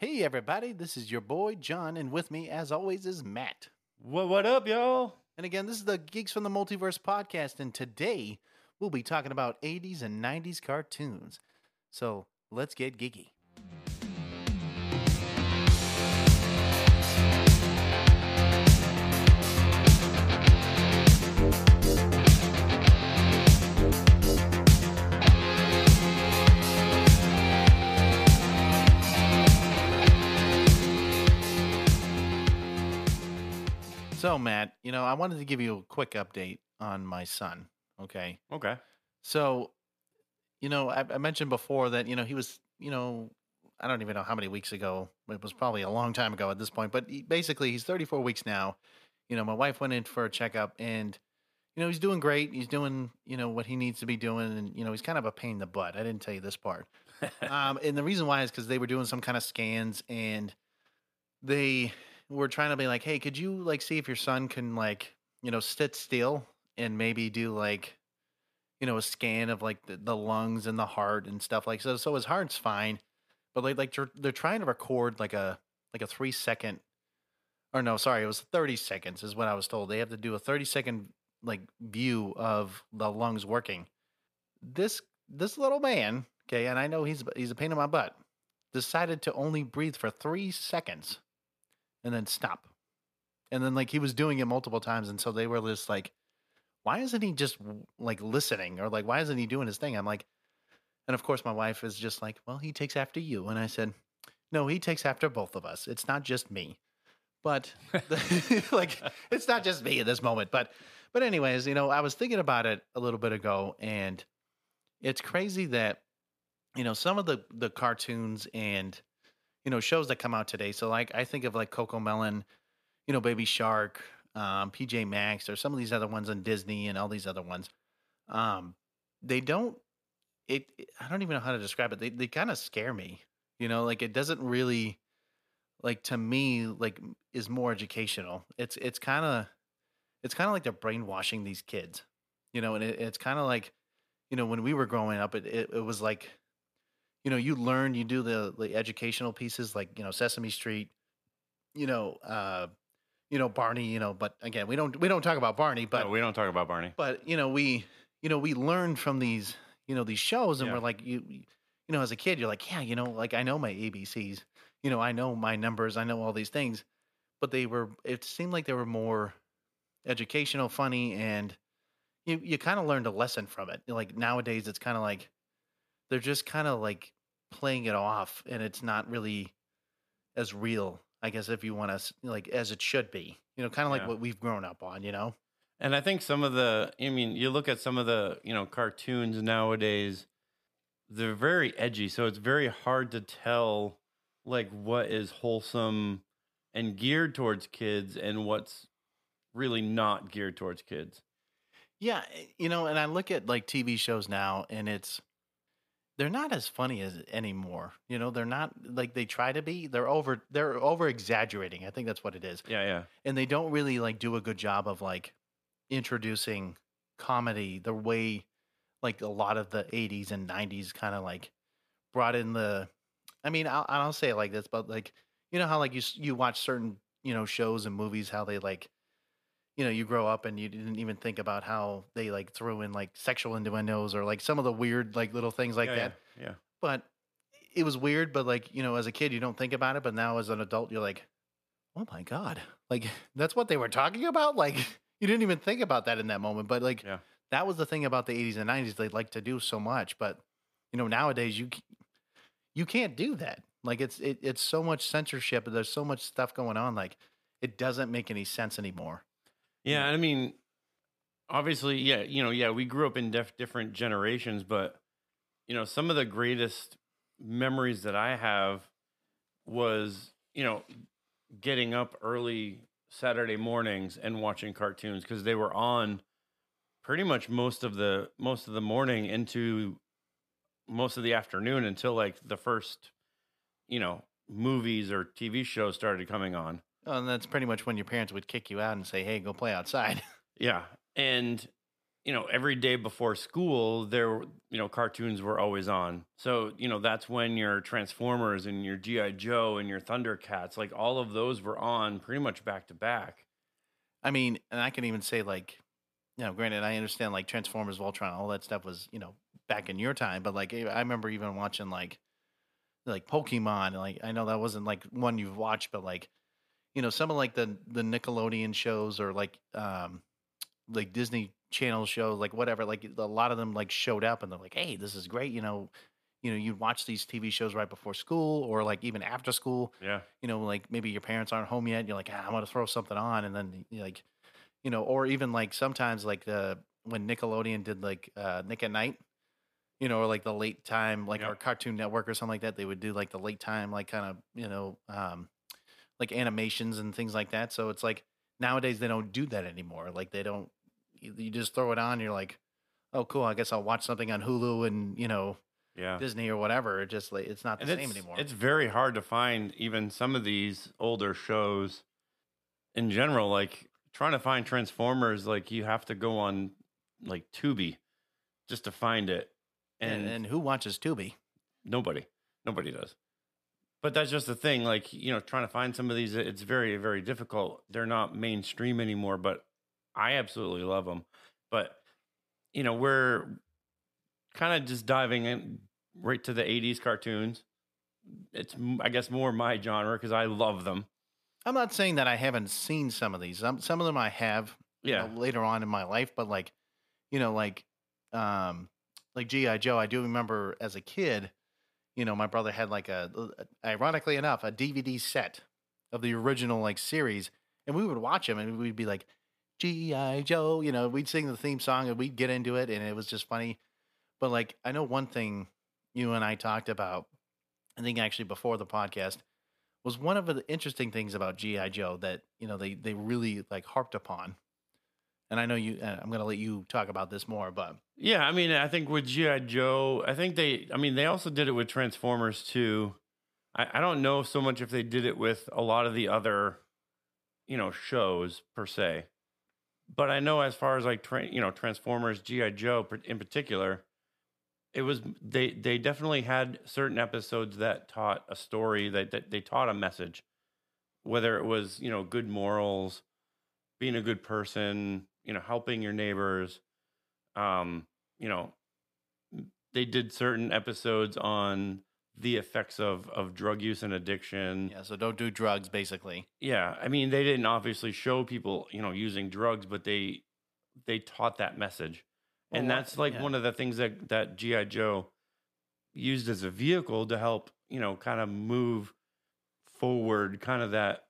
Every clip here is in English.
Hey, everybody, this is your boy John, and with me, as always, is Matt. What what up, y'all? And again, this is the Geeks from the Multiverse podcast, and today we'll be talking about 80s and 90s cartoons. So let's get geeky. So, Matt, you know, I wanted to give you a quick update on my son. Okay. Okay. So, you know, I, I mentioned before that, you know, he was, you know, I don't even know how many weeks ago. It was probably a long time ago at this point, but he, basically he's 34 weeks now. You know, my wife went in for a checkup and, you know, he's doing great. He's doing, you know, what he needs to be doing. And, you know, he's kind of a pain in the butt. I didn't tell you this part. um, and the reason why is because they were doing some kind of scans and they were trying to be like, hey, could you like see if your son can like, you know, sit still and maybe do like, you know, a scan of like the, the lungs and the heart and stuff like so. So his heart's fine, but like like they're, they're trying to record like a like a three second, or no, sorry, it was thirty seconds is what I was told. They have to do a thirty second like view of the lungs working. This this little man, okay, and I know he's he's a pain in my butt, decided to only breathe for three seconds and then stop. And then like he was doing it multiple times, and so they were just like, "Why isn't he just like listening?" Or like, "Why isn't he doing his thing?" I'm like, and of course my wife is just like, "Well, he takes after you," and I said, "No, he takes after both of us. It's not just me." But like, it's not just me at this moment. But but anyways, you know, I was thinking about it a little bit ago, and it's crazy that you know some of the the cartoons and you know shows that come out today. So like I think of like CoComelon, you know, Baby Shark, um, PJ Masks, or some of these other ones on Disney and all these other ones. Um, they don't. It. I don't even know how to describe it. They they kind of scare me. You know, like it doesn't really, like to me, like is more educational. It's it's kind of, it's kind of like they're brainwashing these kids. You know, and it, it's kind of like, you know, when we were growing up, it, it it was like you know, you learn, you do the the educational pieces like you know Sesame Street, you know, uh, you know Barney, you know. But again, we don't we don't talk about Barney, but no, we don't talk about Barney. But you know, we you know we learn from these you know these shows, and Yeah. we're like you you know as a kid, you're like, yeah, you know, like I know my ABCs, you know, I know my numbers, I know all these things, but they were it seemed like they were more educational, funny, and you you kind of learned a lesson from it. Like nowadays, it's kind of like they're just kind of like playing it off, and it's not really as real, I guess, if you want to like as it should be. You know, kind of like Yeah. what we've grown up on. You know. And I think some of the, I mean, you look at some of the, you know, cartoons nowadays, they're very edgy. So it's very hard to tell, like, what is wholesome and geared towards kids and what's really not geared towards kids. Yeah, eh, you know, and I look at like TV shows now, and it's they're not as funny as anymore. You know, they're not like they try to be. They're over they're over exaggerating. I think that's what it is, Yeah, yeah. and they don't really like do a good job of like introducing comedy the way like a lot of the 80s and 90s kind of like brought in the i mean I'll, I'll say it like this but like you know how like you you watch certain you know shows and movies how they like you know you grow up and you didn't even think about how they like threw in like sexual innuendos or like some of the weird like little things like yeah, that Yeah. yeah. but it was weird but like you know as a kid you don't think about it but now as an adult you're like oh my god like that's what they were talking about like you didn't even think about that in that moment but like Yeah. that was the thing about the 80s and 90s they like to do so much but you know nowadays you you can't do that like it's it, it's so much censorship and there's so much stuff going on like it doesn't make any sense anymore Yeah, I mean, obviously, yeah, you know, yeah, we grew up in def- different generations, but you know, some of the greatest memories that I have was, you know, getting up early Saturday mornings and watching cartoons because they were on pretty much most of the most of the morning into most of the afternoon until like the first, you know, movies or TV shows started coming on. Oh, and that's pretty much when your parents would kick you out and say hey go play outside Yeah. And you know, every day before school, there, you know, cartoons were always on. So, you know, that's when your Transformers and your G.I. Joe and your Thundercats, like all of those were on pretty much back to back. I mean, and I can even say like, you know, granted, I understand like Transformers, Voltron, all that stuff was you know back in your time, but like I remember even watching like like Pokemon. Like I know that wasn't like one you've watched, but like you know some of like the the Nickelodeon shows or like um like Disney Channel shows, like whatever. Like a lot of them like showed up and they're like, hey, this is great. You know, you know, you'd watch these TV shows right before school or like even after school. Yeah. You know, like maybe your parents aren't home yet. You're like, ah, I'm gonna throw something on, and then like, you know, or even like sometimes like the when Nickelodeon did like uh Nick at Nite, you know, or like the late time, like Yep. our Cartoon Network or something like that. They would do like the late time, like kind of you know, um, like animations and things like that. So it's like nowadays they don't do that anymore. Like they don't. You, just throw it on. You're like, oh, cool. I guess I'll watch something on Hulu and you know Yeah. Disney or whatever. It just like it's not the and same it's, anymore. It's very hard to find even some of these older shows in general. Like trying to find Transformers, like you have to go on like Tubi just to find it. and, And, and who watches Tubi? nobody, nobody does. But that's just the thing. Like, you know, trying to find some of these, it's very, very difficult. They're not mainstream anymore, but I absolutely love them. But, you know, we're kind of just diving in right to the 80s cartoons. It's, I guess, more my genre because I love them. I'm not saying that I haven't seen some of these. Some some of them I have. you Yeah. know, later on in my life, but like, you know, like, um, like GI Joe. I do remember as a kid. You know, my brother had like a, ironically enough, a DVD set of the original like series, and we would watch them, and we'd be like, GI Joe. You know, we'd sing the theme song, and we'd get into it, and it was just funny. But like, I know one thing you and I talked about. I think actually before the podcast was one of the interesting things about GI Joe that you know they they really like harped upon. And I know you. Uh, I'm going to let you talk about this more, but Yeah, I mean, I think with GI Joe, I think they, I mean, they also did it with Transformers too. I, I don't know so much if they did it with a lot of the other, you know, shows per se, but I know as far as like, tra- you know, Transformers, GI Joe in particular, it was they they definitely had certain episodes that taught a story that, that they taught a message, whether it was you know good morals, being a good person, you know, helping your neighbors um, you know, they did certain episodes on the effects of of drug use and addiction. yeah. So don't do drugs, basically. Yeah, I mean, they didn't obviously show people, you know, using drugs, but they they taught that message, and that's like yeah. one of the things that that GI Joe used as a vehicle to help, you know, kind of move forward, kind of that,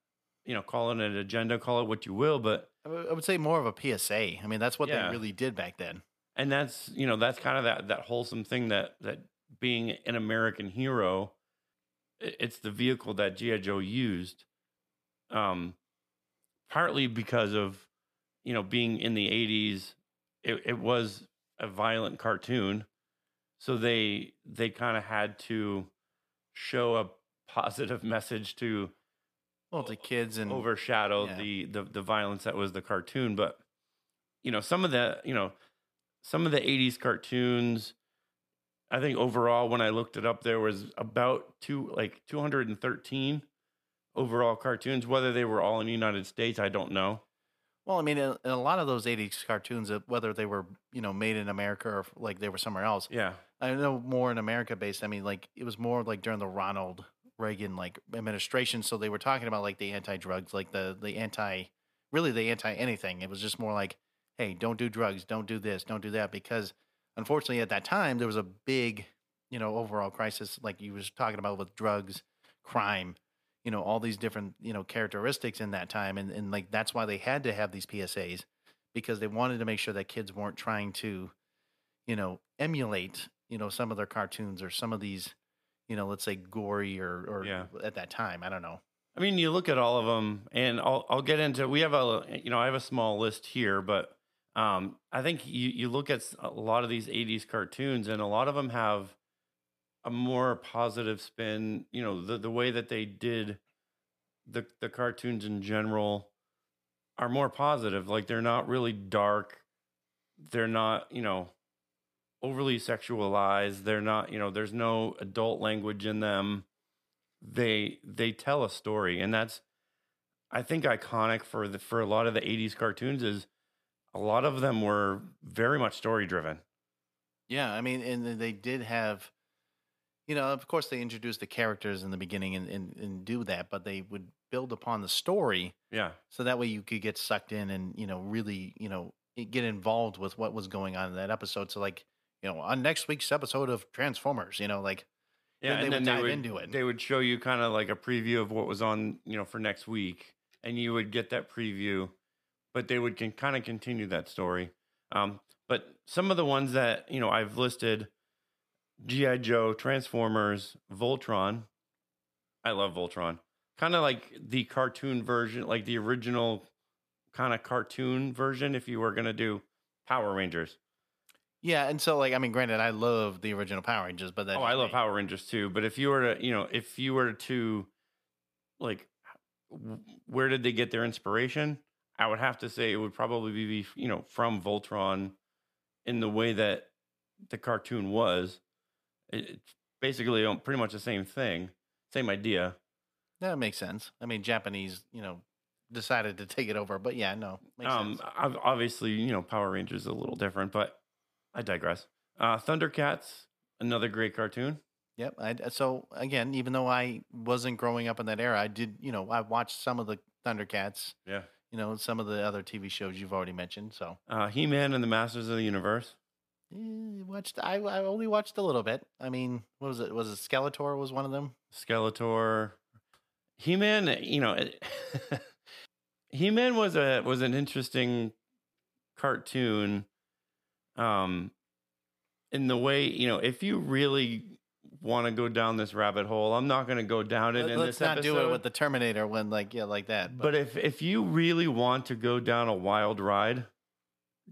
you know, call it an agenda, call it what you will, but I would say more of a PSA. I mean, that's what Yeah. they really did back then. and that's you know that's kind of that that wholesome thing that that being an American hero, it's the vehicle that GI Joe used, um, partly because of you know being in the '80s, it, it was a violent cartoon, so they they kind of had to show a positive message to Well, to kids and overshadow yeah. the, the the violence that was the cartoon but you know some of the you know some of the 80s cartoons i think overall when i looked it up there was about two like 213 overall cartoons whether they were all in the united states i don't know Well, I mean, in, in a lot of those '80s cartoons, whether they were you know made in America or like they were somewhere else, yeah I know more in America based. I mean, like it was more like during the Ronald Reagan like administration, so they were talking about like the anti-drugs, like the the anti, really the anti anything. It was just more like, hey, don't do drugs, don't do this, don't do that, because unfortunately at that time there was a big, you know, overall crisis, like you was talking about with drugs, crime, you know, all these different you know characteristics in that time, and and like that's why they had to have these PSAs because they wanted to make sure that kids weren't trying to you know, emulate, you know, some of their cartoons or some of these, you know, let's say gory or, or Yeah. at that time. I don't know. I mean, you look at all of them, and I'll I'll get into. We have a you know I have a small list here, but um, I think you you look at a lot of these '80s cartoons, and a lot of them have a more positive spin. You know, the the way that they did the the cartoons in general are more positive. Like they're not really dark. they're not, you know, overly sexualized. They're not, you know, there's no adult language in them. They they tell a story, and that's I think iconic for the for a lot of the 80s cartoons is a lot of them were very much story driven. Yeah, I mean, and they did have, you know, of course they introduced the characters in the beginning and, and, and do that, but they would build upon the story Yeah. so that way you could get sucked in and you know really you know get involved with what was going on in that episode. So like you know on next week's episode of Transformers, you know like Yeah, Then they and would then dive they would into it. They would show you kind of like a preview of what was on, you know, for next week, and you would get that preview, but they would can kind of continue that story. Um, but some of the ones that you know I've listed: GI Joe, Transformers, Voltron. I love Voltron. Kind of like the cartoon version, like the original kind of cartoon version. If you were gonna do Power Rangers, yeah. And so like I mean, granted, I love the original Power Rangers, but that oh, I love Power Rangers too. But if you were to, you know, if you were to, like, where did they get their inspiration? I would have to say it would probably be, you know, from Voltron, in the way that the cartoon was. It's basically um, pretty much the same thing, same idea. That makes sense. I mean, Japanese, you know, decided to take it over, but yeah, no, Um, sense. ob- obviously, you know, Power Rangers is a little different, but I digress. Uh, Thundercats, another great cartoon. Yep. I, so again, even though I wasn't growing up in that era, I did, you know, I watched some of the Thundercats, Yeah. you know, some of the other TV shows you've already mentioned. So Uh, He Man and the Masters of the Universe. eh, watched. I, I only watched a little bit. I mean, what was it? Was it Skeletor? Was one of them? Skeletor, He Man. You know, He Man was a was an interesting cartoon. Um, in the way you know, if you really want to go down this rabbit hole, I'm not going to go down it Let- in Let's this not do it with the Terminator when, like, yeah, like that. But if if you really want to go down a wild ride,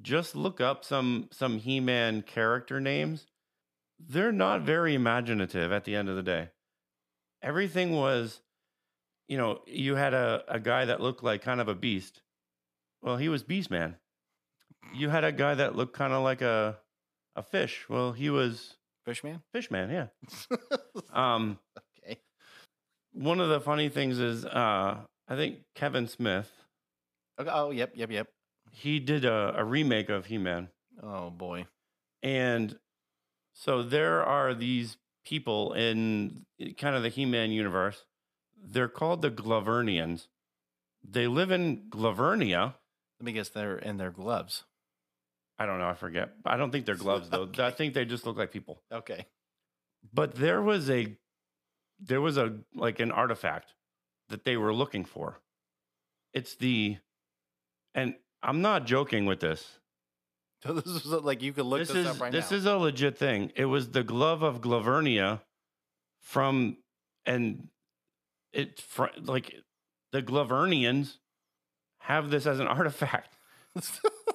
just look up some some He-Man character names. They're not very imaginative at the end of the day. Everything was, you know, you had a, a guy that looked like kind of a beast. Well, he was Beast Man. You had a guy that looked kind of like a a fish. Well, he was Fishman. Fish Man, yeah. Um okay. one of the funny things is uh I think Kevin Smith okay. Oh, yep, yep, yep. he did a, a remake of He-Man. Oh boy. And so there are these people in kind of the He-Man universe. They're called the Glavernians. They live in Glavernia. Let me guess. They're in their gloves. I don't know, I forget. I don't think they're gloves though. I think they just look like people. Okay. But there was a there was a like an artifact that they were looking for. It's the and I'm not joking with this. So this is like you could look this this, is up right this now. is a legit thing. It was the glove of Glavernia from and it fr- like the Glavernians have this as an artifact.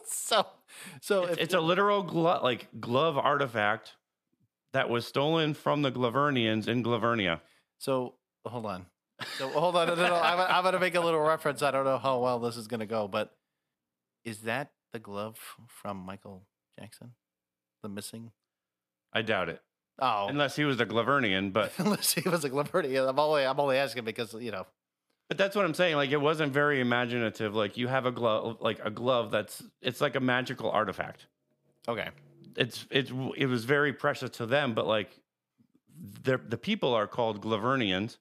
so so It's, if, it's a literal glo- like glove artifact that was stolen from the Glavernians in Glavernia. so hold on. So hold on. No, no, no, I'm, I'm going to make a little reference. I don't know how well this is going to go, but is that the glove from Michael Jackson? The missing? I doubt it, Oh, unless he was a Glavernian. But unless he was a Liberty. I'm only I'm only asking because you know. But that's what I'm saying. Like it wasn't very imaginative. Like you have a glove, like a glove that's it's like a magical artifact. Okay. it's it's it was very precious to them, but like the the people are called Glavernians.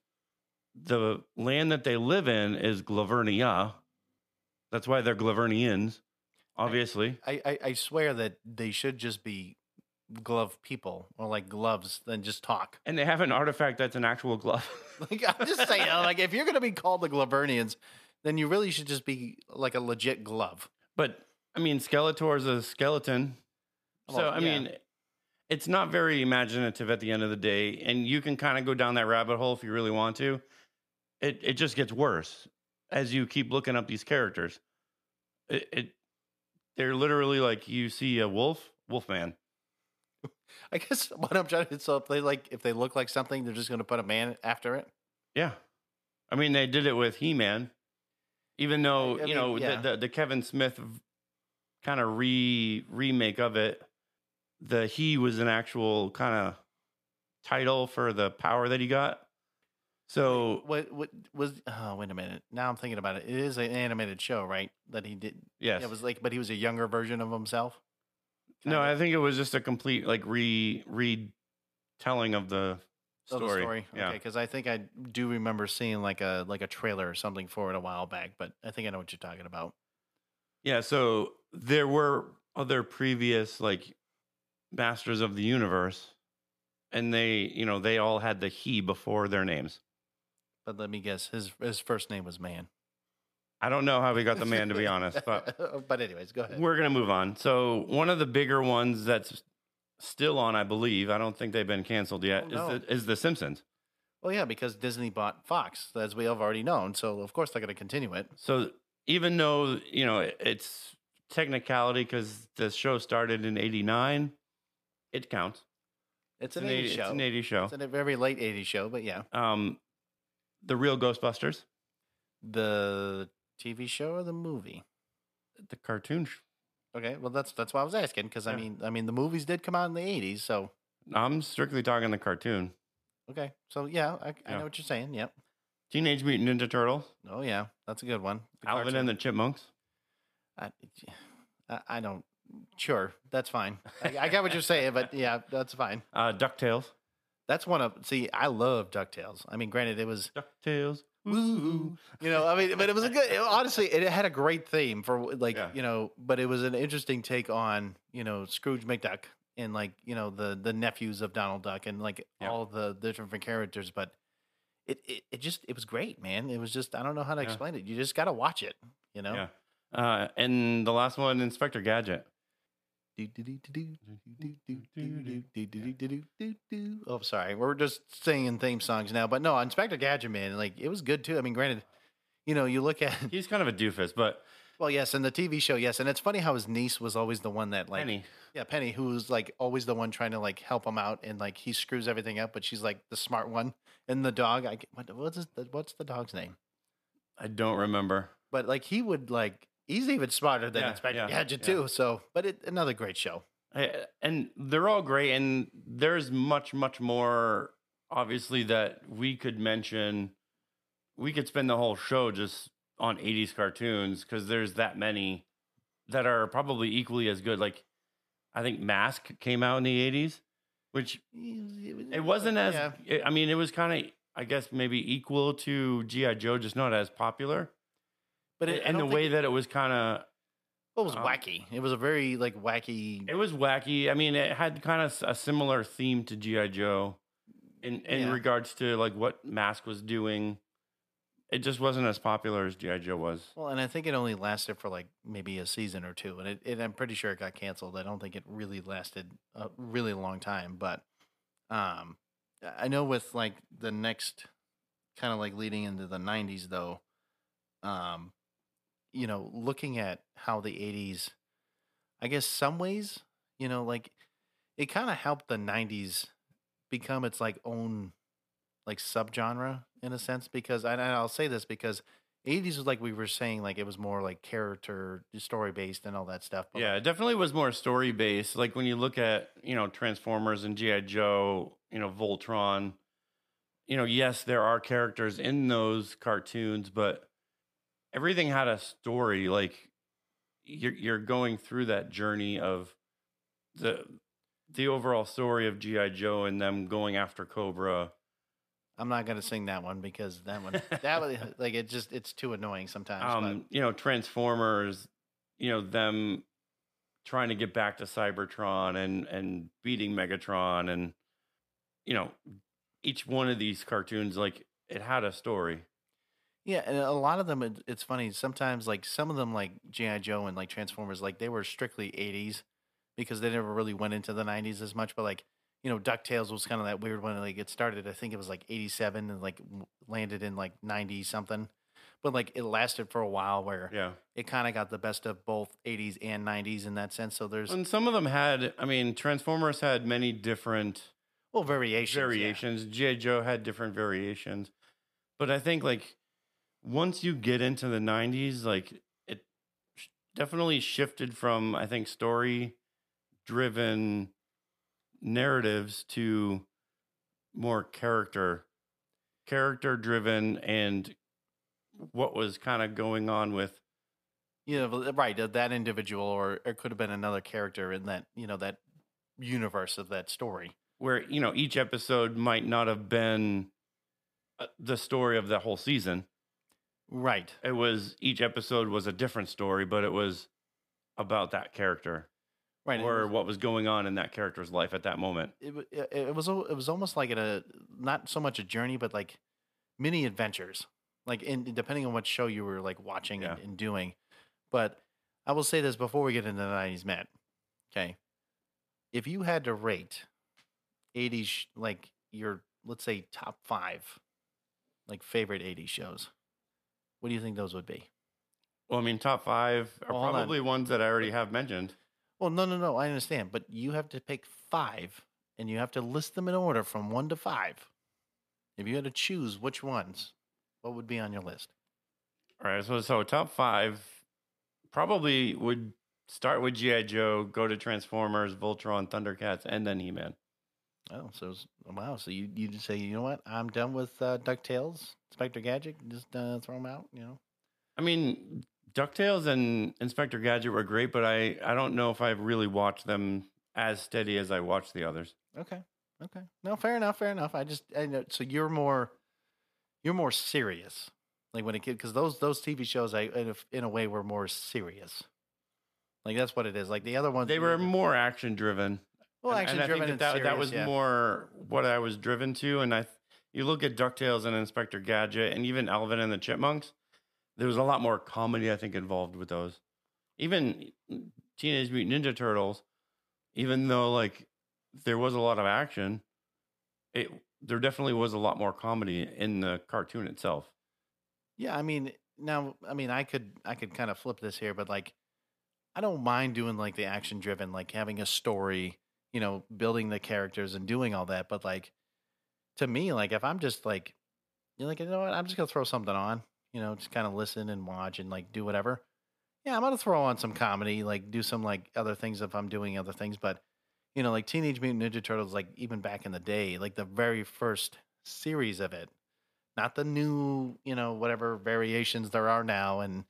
The land that they live in is Glavernia. That's why they're Glavernians, obviously. I, I I swear that they should just be glove people or like gloves than just talk. And they have an artifact that's an actual glove. Like I'm just saying, like if you're gonna be called the Glavernians, then you really should just be like a legit glove. but I mean, Skeletor is a skeleton. So I yeah. mean, it's not very imaginative at the end of the day, and you can kind of go down that rabbit hole if you really want to. It it just gets worse as you keep looking up these characters. It, it they're literally like you see a wolf, Wolfman. I guess what I'm trying to so if they like if they look like something, they're just gonna put a man after it. Yeah, I mean they did it with He Man, even though I you know yeah. the, the the Kevin Smith kind of re remake of it, the he was an actual kind of title for the power that he got. So What what was? Oh, wait a minute. Now I'm thinking about it. It is an animated show, right? That he did. yes, It was like, but he was a younger version of himself. No, kinda. I think it was just a complete like re retelling of the story. the story. Yeah. Okay, because I think I do remember seeing like a like a trailer or something for it a while back, but I think I know what you're talking about. Yeah, so there were other previous like masters of the universe and they, you know, they all had the he before their names. But let me guess, his his first name was Man. I don't know how we got the man to be honest, but but anyways, go ahead. we're going to move on. So, one of the bigger ones that's still on, I believe, I don't think they've been canceled yet, Oh, no. is the is the Simpsons. Well, yeah, because Disney bought Fox, as we have already known. So of course they're to continue it. So, even though, you know, it's technicality cuz the show started in 89, it counts. It's, It's an, 80 show. It's an 80 show. It's a very late 80s show, but yeah, Um the real Ghostbusters, the TV show or the movie. the cartoon sh- Okay, well that's that's why I was asking because I Yeah. mean I mean the movies did come out in the 80s, so I'm strictly talking the cartoon. okay, so yeah, I, I Yeah. know what you're saying. Yep. Teenage Mutant Ninja Turtles, Oh yeah, that's a good one. The Alvin cartoon. and the Chipmunks. I, I, I don't. Sure, that's fine. I, I got what you're saying, but yeah, that's fine. Uh, DuckTales. That's one of. See, I love Ducktales. I mean, granted, it was DuckTales. Woo, you know, I mean, but it was a good. honestly, it had a great theme for like Yeah. you know, but it was an interesting take on you know Scrooge McDuck and like you know the the nephews of Donald Duck and like Yeah. all the the different characters, but. It, it, it just it was great man it was just i don't know how to Yeah. explain it you just got to watch it you know Yeah. Uh, and the last one, Inspector Gadget. Oh, sorry. We're just singing theme songs now, but no, Inspector Gadget, man, like it was good too. I mean, granted, you know, you look at He's kind of a doofus, but well, yes, and the TV show, yes, and it's funny how his niece was always the one that like, Penny. yeah, Penny, who's like always the one trying to like help him out, and like he screws everything up, but she's like the smart one, and the dog, I what, what's his, what's the dog's name? I don't remember. But like he would like he's even smarter than Yeah, Inspector yeah, Gadget yeah. too. So, but it, another great show. I- And they're all great. And there's much, much more, obviously, that we could mention. We could spend the whole show just on 80s cartoons because there's that many that are probably equally as good. Like, I think Mask came out in the 80s, which it wasn't as. I mean, it was kind of, I guess, maybe equal to G.I. Joe, just not as popular. But it, and the way that it was kind of, it was um, wacky. It was a very like wacky. It was wacky. I mean, it had kind of a similar theme to GI Joe, in in Yeah. regards to like what Mask was doing. It just wasn't as popular as GI Joe was. Well, and I think it only lasted for like maybe a season or two, and it, it I'm pretty sure it got canceled. I don't think it really lasted a really long time, but um, I know with like the next kind of like leading into the 90s though, um, you know, looking at how the 80s, I guess some ways, you know, like it kind of helped the 90s become its like own like subgenre in a sense because and I'll say this because 80s was like we were saying like it was more like character story based and all that stuff but Yeah, it definitely was more story based. Like when you look at you know Transformers and GI Joe, you know Voltron. You know, yes, there are characters in those cartoons, but everything had a story. Like you're you're going through that journey of the the overall story of GI Joe and them going after Cobra. I'm not gonna sing that one because that one that was like it just it's too annoying sometimes but- Um, you know, Transformers. You know them trying to get back to Cybertron and and beating Megatron and you know each one of these cartoons like it had a story. Yeah, and a lot of them, it, it's funny. Sometimes, like some of them, like GI Joe and like Transformers, like they were strictly '80s because they never really went into the '90s as much. But like, you know, Ducktales was kind of that weird one. Like it started, I think it was like '87 and like landed in like '90 something. But like it lasted for a while where Yeah. it kind of got the best of both '80s and '90s in that sense. So there's And some of them had, I mean, Transformers had many different well variations. yeah. variations. G.I. Joe had different variations. But I think like once you get into the 90s, like it definitely shifted from I think story driven narratives to more character character driven and what was kind of going on with you know, right, that individual, or it could have been another character in that, you know, that universe of that story. where you know each episode might not have been uh, the story of the whole season Right. it was each episode was a different story but it was about that character Right. or was- what was going on in that character's life at that moment it, it, it was it was almost like a not so much a journey but like mini adventures like in depending on what show you were like watching and, Yeah. and doing but i will say this before we get into the 90s matt okay if you had to rate 80s like your let's say top five like favorite 80s shows what do you think those would be? Well i mean top five are Well, hold on. probably ones that i already have mentioned. Well no no no i understand but you have to pick five and you have to list them in order from one to five. If you had to choose which ones what would be on your list? All right so so top five probably would start with gi joe go to transformers voltron thundercats and then he-man Oh, so it's, wow! So you you just say, you know what? I'm done with uh, Ducktales, Inspector Gadget. Just uh, throw them out. You know. I mean, DuckTales and Inspector Gadget were great, but I, I don't know if I've really watched them as steady as I watched the others. Okay. Okay. No, fair enough. Fair enough. I just I know. So you're more, you're more serious, like when it because those those TV shows, I in a, in a way were more serious. Like that's what it is. Like the other ones, They were more action driven. Well And- action and I driven. think that, that, that was yeah. more what I was driven to. And I, you look at DuckTales and Inspector Gadget and even Alvin and the Chipmunks, there was a lot more comedy, I think, involved with those. Even Teenage Mutant Ninja Turtles, even though like there was a lot of action, it there definitely was a lot more comedy in the cartoon itself. Yeah, I mean, now, I mean, I could, I could kind of flip this here, but like, I don't mind doing like the action driven, like having a story, you know, building the characters and doing all that. But like, to me, like, if I'm just like, you're like, you know what, I'm just gonna throw something on, you know, just kind of listen and watch and like do whatever. Yeah, I'm gonna throw on some comedy, like do some like other things if I'm doing other things. But you know, like Teenage Mutant Ninja Turtles, like even back in the day, like the very first series of it, not the new, you know, whatever variations there are now, and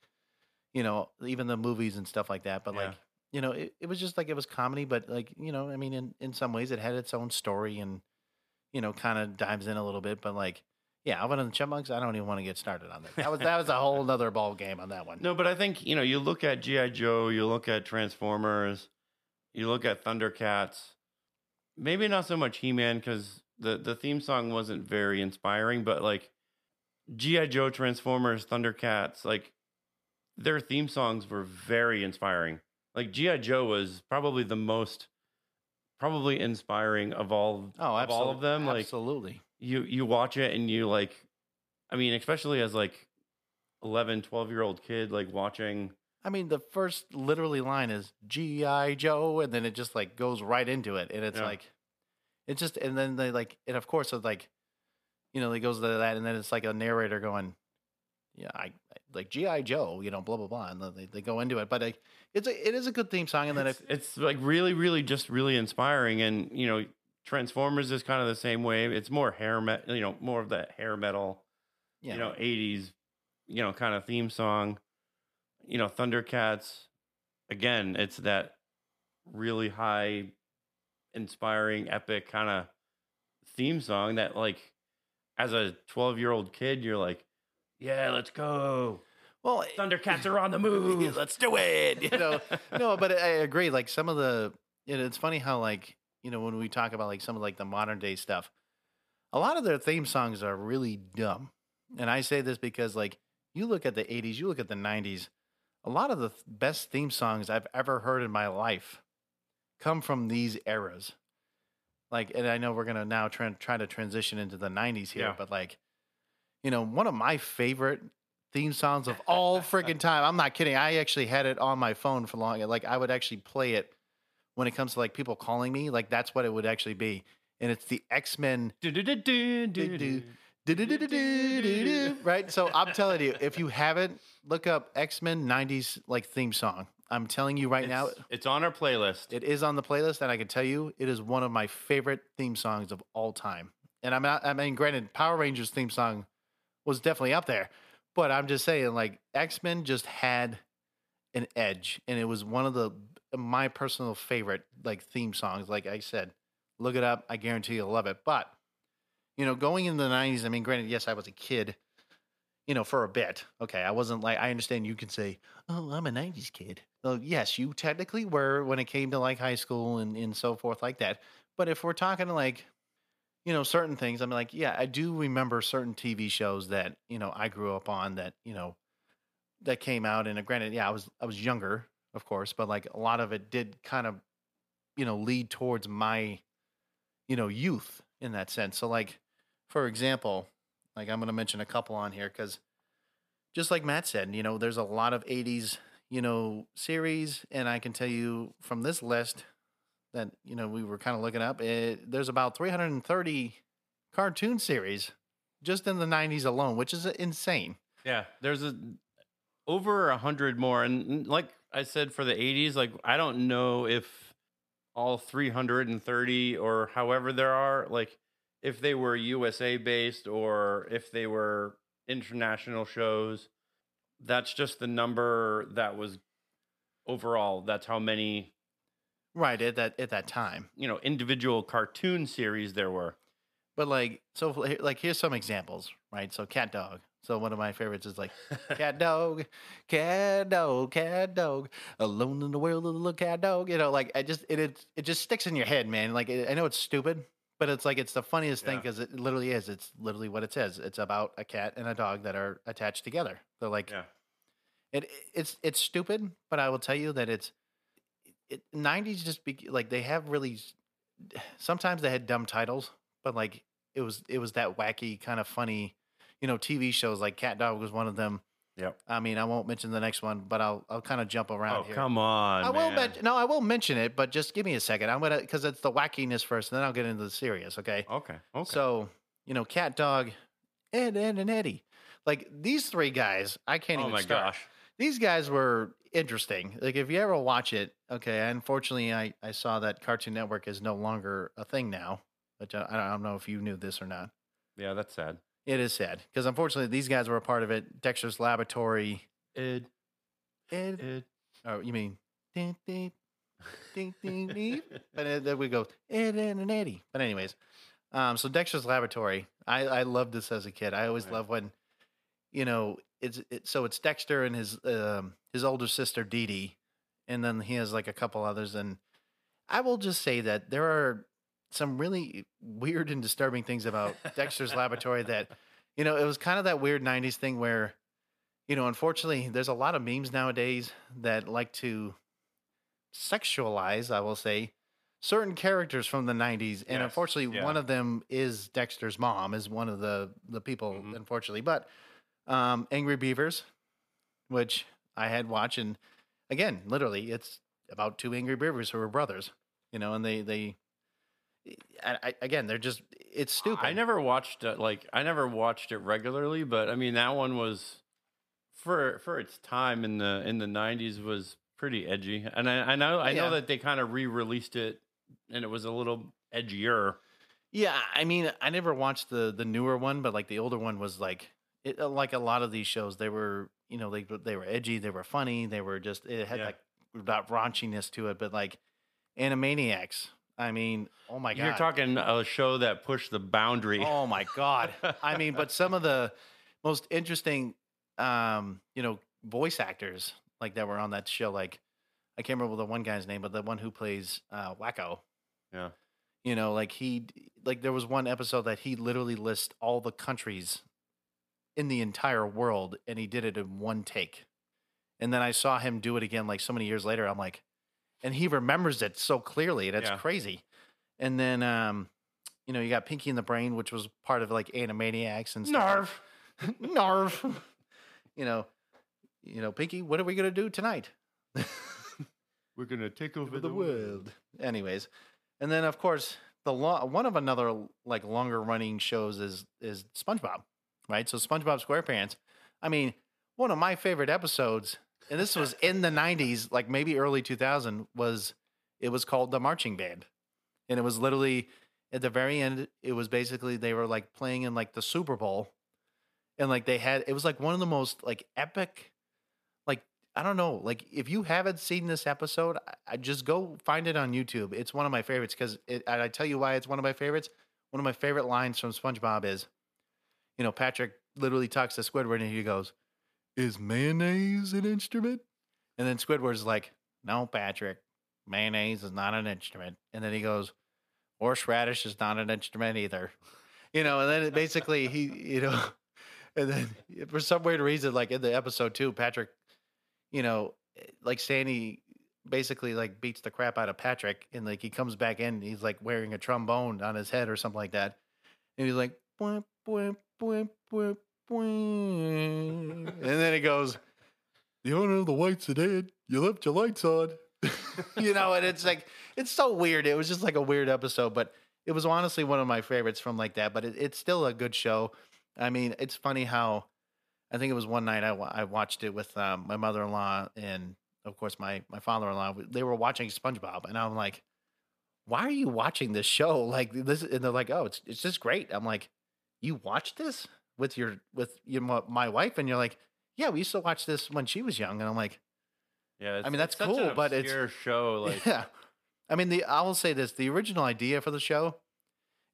you know, even the movies and stuff like that. But Yeah. like, you know, it, it was just like it was comedy, but like, you know, I mean, in in some ways, it had its own story and you know, kind of dives in a little bit. But like, yeah, Alvin and the Chipmunks, I don't even want to get started on that. That was that was a whole other ball game on that one. No, but I think, you know, you look at G.I. Joe, you look at Transformers, you look at Thundercats, maybe not so much He Man because the, the theme song wasn't very inspiring, but like G.I. Joe, Transformers, Thundercats, like their theme songs were very inspiring. Like G.I. Joe was probably the most probably inspiring of all Oh, of all of them. Like absolutely. you you watch it and you like i mean especially as like 11 12 year old kid like watching I mean, the first literally line is G.I. Joe, and then it just like goes right into it. And it's Yeah. like, it just, and then they like, and of course, it's like, you know, it goes to that, and then it's like a narrator going, yeah, I, I like G.I. Joe, you know, blah, blah, blah. And then they, they go into it. But like, it's a, it is a good theme song. And then it's, if, it's like really really just really inspiring and you know transformers is kind of the same way it's more hair metal you know more of that hair metal yeah, you know 80s you know kind of theme song you know thundercats again it's that really high inspiring epic kind of theme song that like as a 12 year old kid you're like yeah let's go well, thundercats are on the move let's do it. You know, no, but I agree. Like some of the, you know, it's funny how like you know when we talk about like some of like the modern day stuff, a lot of their theme songs are really dumb. And I say this because like you look at the '80s, you look at the '90s, a lot of the th- best theme songs I've ever heard in my life come from these eras. Like, and I know we're gonna now try, try to transition into the '90s here, Yeah. but like, you know, one of my favorite theme songs of all freaking time. I'm not kidding. I actually had it on my phone for long. Like I would actually play it when it comes to like people calling me. Like that's what it would actually be. And it's the X Men. Right? So I'm telling you, if you haven't, look up X Men '90s like theme song. I'm telling you right now, It's, it's on our playlist. it is on the playlist, and I can tell you, it is one of my favorite theme songs of all time. And I'm not, I mean, granted, Power Rangers theme song was definitely up there, but I'm just saying, like X Men just had an edge, and it was one of the my personal favorite like theme songs. Like I said, look it up. I guarantee you'll love it. But you know, going into the '90s, I mean, granted, yes, I was a kid. You know, for a bit. Okay, I wasn't like I understand you can say, "Oh, I'm a '90s kid." Well, yes, you technically were when it came to like high school and and so forth like that. But if we're talking like, you know, certain things, I mean, like, yeah, I do remember certain TV shows that you know I grew up on that you know that came out. And uh, granted, yeah, I was I was younger, of course, but like a lot of it did kind of, you know, lead towards my, you know, youth in that sense. So like, for example, like I'm going to mention a couple on here because just like Matt said, you know, there's a lot of 80s, you know, series. And I can tell you from this list that, you know, we were kind of looking up, it, there's about 330 cartoon series just in the 90s alone, which is uh, insane. Yeah, there's a over a hundred more, and and like I said for the '80s, like I don't know if all 330 or however there are, like if they were USA based or if they were international shows. That's just the number that was overall. That's how many Right. At that, at that time. you know individual cartoon series there were. But like, so like, here's some examples, right? So, cat dog. So one of my favorites is like cat dog, cat dog, cat dog, alone in the world little cat dog. You know, like I just it it, it just sticks in your head, man. Like I know it's stupid, but it's like it's the funniest thing because it literally is. It's literally what it says. It's about a cat and a dog that are attached together. They're like yeah, it it's it's stupid, but I will tell you that it's it, 90s just be, like they have really sometimes they had dumb titles, but like it was it was that wacky kind of funny, you know, TV shows like Cat Dog was one of them. Yep. I mean, I won't mention the next one, but I'll I'll kind of jump around Oh here. come on! I will man. mention no, I will mention it, but just give me a second. I'm gonna because it's the wackiness first, and then I'll get into the serious. Okay. Okay. Okay. So you know, Cat Dog, Ed, Ed, and Eddy, like these three guys, I can't oh even my start gosh. These guys were interesting. Like if you ever watch it, okay. Unfortunately, I I saw that Cartoon Network is no longer a thing now. But I don't, I don't know if you knew this or not. Yeah, that's sad. It is sad because unfortunately these guys were a part of it. Dexter's Laboratory. Ed, Ed, Ed. oh, you mean? Ding, ding, ding, ding, ding. But then we go Ed, Ed, and Eddy. But anyways, um, so Dexter's Laboratory. I I loved this as a kid. I always Right. love when, you know, it's it, so it's Dexter and his um his older sister Dee Dee, and then he has like a couple others. And I will just say that there are some really weird and disturbing things about Dexter's Laboratory that, you know, it was kind of that weird '90s thing where, you know, unfortunately, there's a lot of memes nowadays that like to sexualize, I will say, certain characters from the 90s. And Yes, unfortunately, yeah. one of them is Dexter's mom, is one of the, the people, Mhm. unfortunately. But um, Angry Beavers, which I had watched, and again, literally, it's about two Angry Beavers who are brothers, you know, and they, they, I, I, again, they're just, it's stupid. I never watched it, like I never watched it regularly, but I mean that one was for for its time in the in the '90s was pretty edgy, and I, I know I Yeah. know that they kind of re-released it, and it was a little edgier. Yeah, I mean, I never watched the the newer one, but like the older one was like it, uh, like a lot of these shows. They were, you know, they they were edgy, they were funny, they were just it had Yeah. like that raunchiness to it. But like Animaniacs, I mean, oh my god, You're talking a show that pushed the boundary. oh my god. I mean, but some of the most interesting, um, you know, voice actors like that were on that show. Like I can't remember the one guy's name, but the one who plays uh, Wakko. Yeah. You know, like he like there was one episode that he literally lists all the countries in the entire world and he did it in one take. And then I saw him do it again like so many years later. I'm like and he remembers it so clearly. That's Yeah. crazy. And then um you know, you got Pinky in the Brain, which was part of like Animaniacs and stuff. Narf. Narf. you know, you know, Pinky, what are we gonna do tonight? We're gonna take over Over the world. Anyways, and then of course the lo- one of another like longer running shows is is SpongeBob, right? So SpongeBob SquarePants. I mean, one of my favorite episodes, and this was in the '90s, like maybe early 2000, was it was called the Marching Band, and it was literally at the very end. It was basically they were like playing in like the Super Bowl, and like they had it was like one of the most like epic, like I don't know, like if you haven't seen this episode, I, I just go find it on YouTube. It's one of my favorites because I tell you why it's one of my favorites. One of my favorite lines from SpongeBob is, you know, Patrick literally talks to Squidward and he goes, "Is mayonnaise an instrument?" And then Squidward's like, "No, Patrick, mayonnaise is not an instrument." And then he goes, "Horseradish is not an instrument either." You know, and then basically he, you know, and then for some weird reason, like in the episode two, Patrick, you know, like Sandy basically like beats the crap out of Patrick, and like he comes back in, he's like wearing a trombone on his head or something like that, and he's like, "Bwah, bwah, bwah, bwah, bwah." and then he goes, "The owner of the white sedan, you left your lights on." you know, and it's like it's so weird. It was just like a weird episode, but it was honestly one of my favorites from like that. But it, it's still a good show. I mean, it's funny how I think it was one night I, I watched it with um, my mother in law and of course my my father in law. They were watching SpongeBob, and I'm like, "Why are you watching this show? Like this?" And they're like, "Oh, it's it's just great." I'm like, "You watch this with your with your my wife?" And you're like, "Yeah, we used to watch this when she was young." And I'm like, Yeah, it's, mean, that's cool, but it's- obscure show. Like, yeah. I mean, the I will say this: the original idea for the show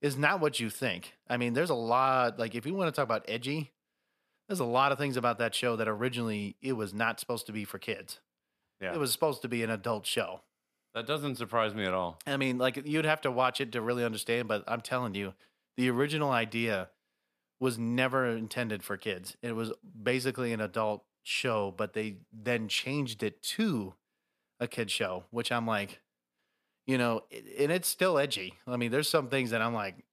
is not what you think. I mean, there's a lot. Like, if you want to talk about edgy, there's a lot of things about that show that originally it was not supposed to be for kids. yeah, It was supposed to be an adult show. that doesn't surprise me at all. I mean, like you'd have to watch it to really understand. But I'm telling you, the original idea was never intended for kids. It was basically an adult show, but they then changed it to a kid show, which I'm like, you know, and it's still edgy. I mean, there's some things that I'm like,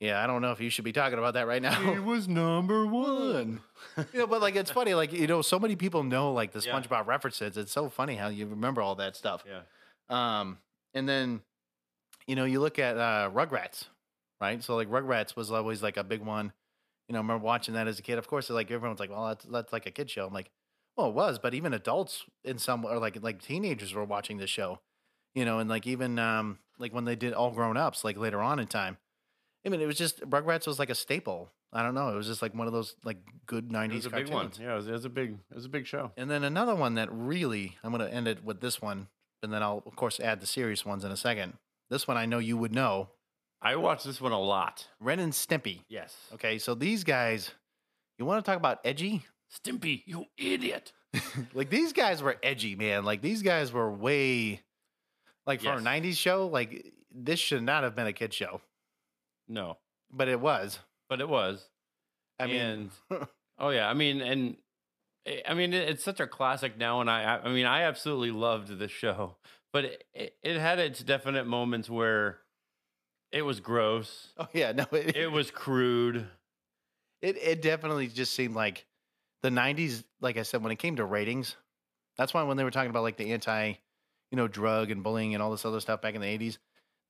yeah, I don't know if you should be talking about that right now. It was number one. you know, but like it's funny, like you know, so many people know like the Yeah. SpongeBob references. It's so funny how you remember all that stuff. Yeah, Um, and then, you know, you look at uh, Rugrats, right? So like Rugrats was always like a big one. You know, I remember watching that as a kid. Of course, like everyone's like, well, that's that's like a kid show. I'm like, well, it was, but even adults in some or like like teenagers were watching this show. You know, and like even um like when they did All Grown Ups, like later on in time. I mean, it was just Rugrats was like a staple. I don't know. It was just like one of those like good it '90s was a cartoons. big one. Yeah, it was, it was a big, it was a big show. And then another one that really, I'm going to end it with this one, and then I'll, of course, add the serious ones in a second. This one I know you would know I watched this one a lot. Ren and Stimpy. Yes. Okay, so these guys, you want to talk about edgy? Stimpy, you idiot. like, these guys were edgy, man. Like, these guys were way, like, for a 90s show, like, this should not have been a kid show, No, but it was. but it was. I mean, And- Oh yeah, I mean, and I- I mean, it's such a classic now, and I, I- mean, I absolutely loved the show, but it, it had its definite moments where it was gross, oh, yeah, no, it, it was crude. it, it definitely just seemed like the 90s like i said when it came to ratings that's why when they were talking about like the anti you know drug and bullying and all this other stuff back in the 80s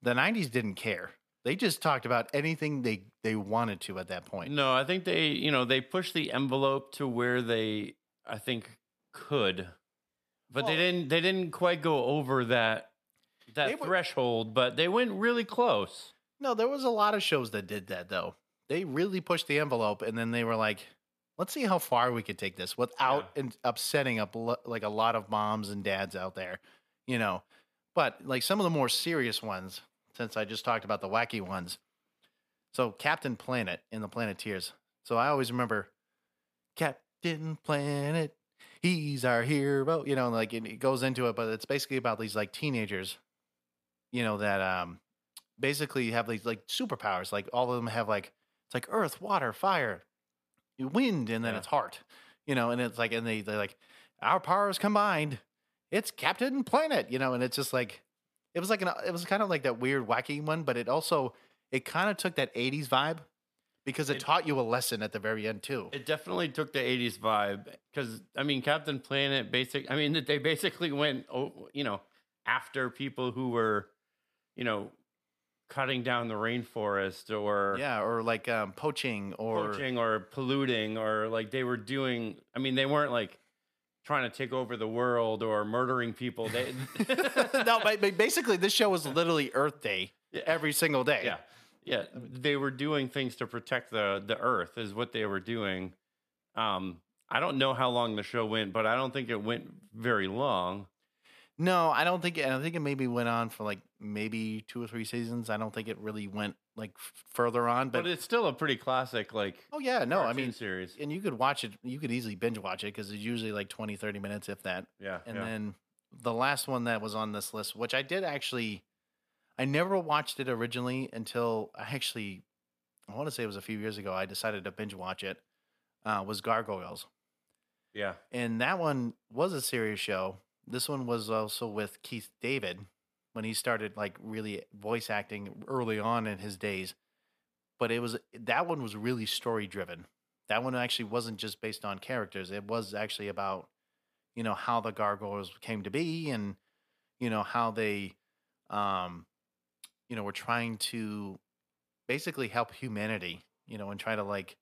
the 90s didn't care they just talked about anything they they wanted to at that point No, I think they, you know, they pushed the envelope to where they, I think, could, but they didn't. They didn't quite go over that that They were- threshold, but they went really close. no there was a lot of shows that did that though. They really pushed the envelope and then they were like let's see how far we could take this without in- upsetting up like a lot of moms and dads out there you know? But like some of the more serious ones since i just talked about the wacky ones. So captain planet in the planeteers. So i always remember captain planet he's our hero you know like it goes into it but it's basically about these like teenagers you know that um basically have these like superpowers like all of them have like it's like earth water fire wind and then Yeah. it's heart you know and it's like and they they like our powers combined it's captain planet you know and it's just like it was like an it was kind of like that weird wacky one but it also it kind of took that 80s vibe because it, It- taught you a lesson at the very end too It definitely took the '80s vibe because I mean, Captain Planet, basic. I mean, that they basically went, you know, after people who were, you know, cutting down the rainforest or yeah, or like um, poaching or poaching or polluting or like they were doing. I mean, they weren't like trying to take over the world or murdering people. They no, but, basically, this show was literally Earth Day Yeah. every single day. yeah, yeah, they were doing things to protect the the earth is what they were doing. Um, I don't know how long the show went, but I don't think it went very long. No, I don't think. I think it maybe went on for like maybe two or three seasons. I don't think it really went like f- further on. But, But, it's still a pretty classic like oh yeah, no, I mean, series. and you could watch it. You could easily binge watch it because it's usually like 20, 30 minutes, if that. Yeah, And yeah. then the last one that was on this list, which I did actually, I never watched it originally until I actually, I want to say it was a few years ago. I decided to binge watch it. Uh, was Gargoyles, yeah, and that one was a serious show. This one was also with Keith David when he started like really voice acting early on in his days. But it was that one was really story driven. That one actually wasn't just based on characters. It was actually about you know how the gargoyles came to be and you know how they um you know were trying to basically help humanity you know and try to like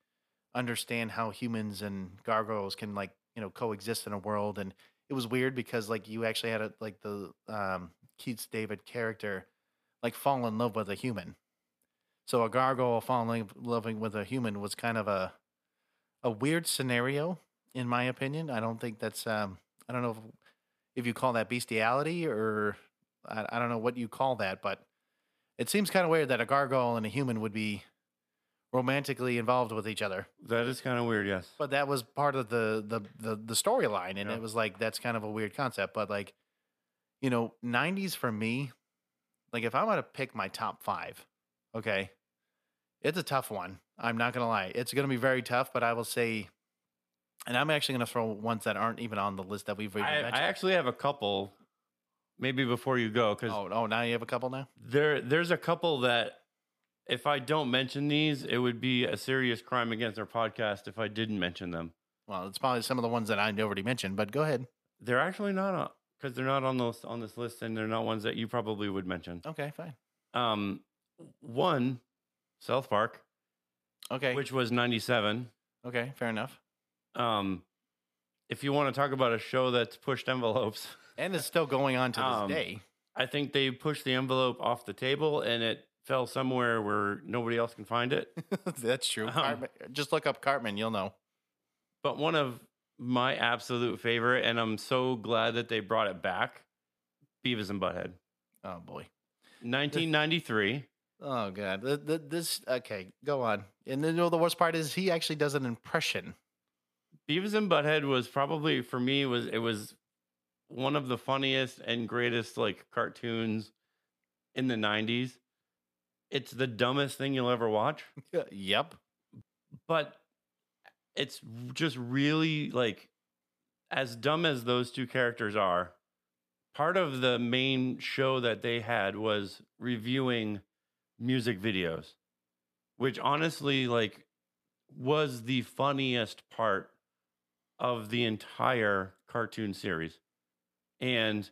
understand how humans and gargoyles can like you know coexist in a world and it was weird because like you actually had a like the um Keith David character like fall in love with a human so a gargoyle falling in love with a human was kind of a a weird scenario in my opinion. I don't think that's um I don't know if, if you call that bestiality or I, I don't know what you call that, but it seems kind of weird that a gargoyle and a human would be romantically involved with each other. that is kind of weird. Yes, But that was part of the the the, the storyline, and Yeah. it was like that's kind of a weird concept. But like, you know, '90s for me, like if I'm gonna pick my top five, okay, it's a tough one. I'm not gonna lie, it's gonna be very tough. But I will say, and I'm actually gonna throw ones that aren't even on the list that we've I, I actually have a couple. Maybe before you go, because oh, oh, now you have a couple now. there there's a couple that if I don't mention these, it would be a serious crime against our podcast if I didn't mention them. Well, it's probably some of the ones that I already mentioned. But go ahead. They're actually not on because they're not on those on this list, and they're not ones that you probably would mention. Okay, fine. Um, one, South Park, Okay, which was '97. okay, fair enough. Um, if you want to talk about a show that's pushed envelopes, And is still going on to this Um, day. I think they pushed the envelope off the table and it fell somewhere where nobody else can find it. That's true. Um, Cartman, just look up Cartman, you'll know. But one of my absolute favorite, and I'm so glad that they brought it back, Beavis and Butthead. Oh boy. 1993. Oh god. Th- th- This okay. Go on. And then you know the worst part is he actually does an impression. Beavis and Butthead was probably for me was it was one of the funniest and greatest like cartoons in the 90s. It's the dumbest thing you'll ever watch. yep. but it's just really like as dumb as those two characters are part of the main show that they had was reviewing music videos which honestly like was the funniest part of the entire cartoon series and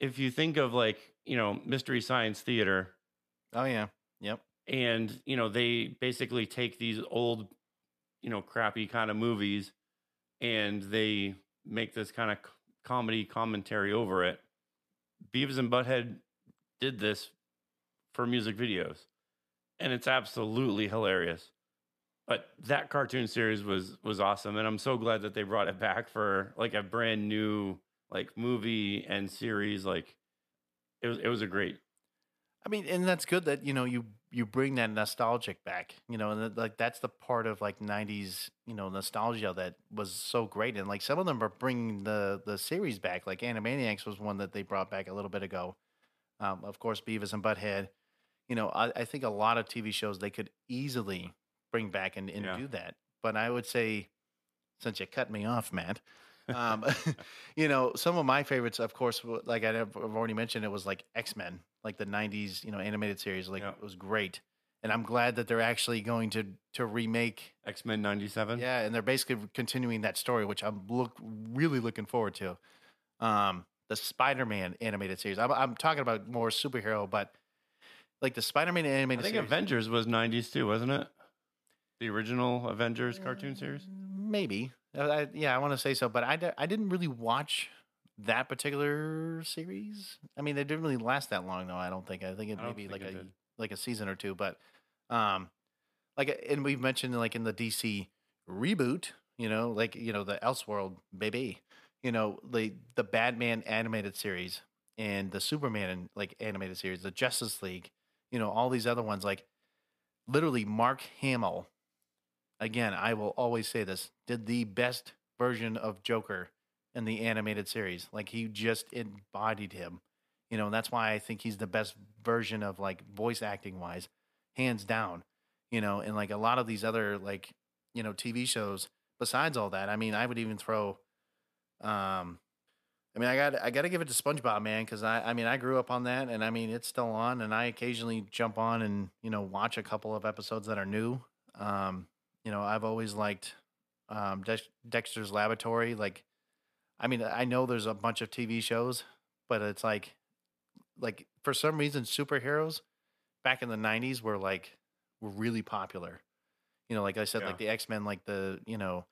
if you think of like you know mystery science theater Oh yeah. Yep. and you know they basically take these old you know crappy kind of movies and they make this kind of comedy commentary over it beavis and butthead did this for music videos and it's absolutely hilarious but that cartoon series was was awesome and i'm so glad that they brought it back for like a brand new like movie and series like it was it was a great I mean, and that's good that you know you you bring that nostalgic back. You know, and that, like that's the part of like '90s you know nostalgia that was so great. And like some of them are bringing the the series back. Like Animaniacs was one that they brought back a little bit ago. Um, of course, Beavis and Butthead. You know, I, I think a lot of TV shows they could easily bring back and, and Yeah. do that. But I would say, since you cut me off, Matt, um, you know, some of my favorites, of course, like I have already mentioned, it was like X Men, like the '90s, you know, animated series. Like Yeah. it was great, and I'm glad that they're actually going to to remake. x-men 97 Yeah, and they're basically continuing that story, which I'm look really looking forward to. Um, the Spider-Man animated series. I'm, I'm talking about more superhero, but like the Spider-Man animated. I think series. Avengers was '90s too, wasn't it? The original Avengers cartoon series. Maybe. Uh, I, yeah, I want to say so, but I, I didn't really watch that particular series. I mean, it didn't really last that long, though. I don't think. I think it I maybe like it a did. like a season or two, but um, like uh, and we've mentioned like in the DC reboot, you know, like you know the Elseworld baby, you know the the Batman animated series and the Superman like animated series, the Justice League, you know, all these other ones like literally Mark Hamill again, I will always say this, did the best version of Joker in the animated series. Like he just embodied him. You know, and that's why I think he's the best version of like voice acting wise, hands down. You know, and like a lot of these other like, you know, TV shows besides all that, I mean, I would even throw um I mean, I got I got to give it to SpongeBob, man, because I I mean I grew up on that, and I mean it's still on, and I occasionally jump on and you know watch a couple of episodes that are new. Um, you know, I've always liked um, Dex- Dexter's Laboratory. Like, I mean, I know there's a bunch of TV shows, but it's like, like for some reason, superheroes back in the '90s were like were really popular. You know, like I said, Yeah. like the X Men, like the you know,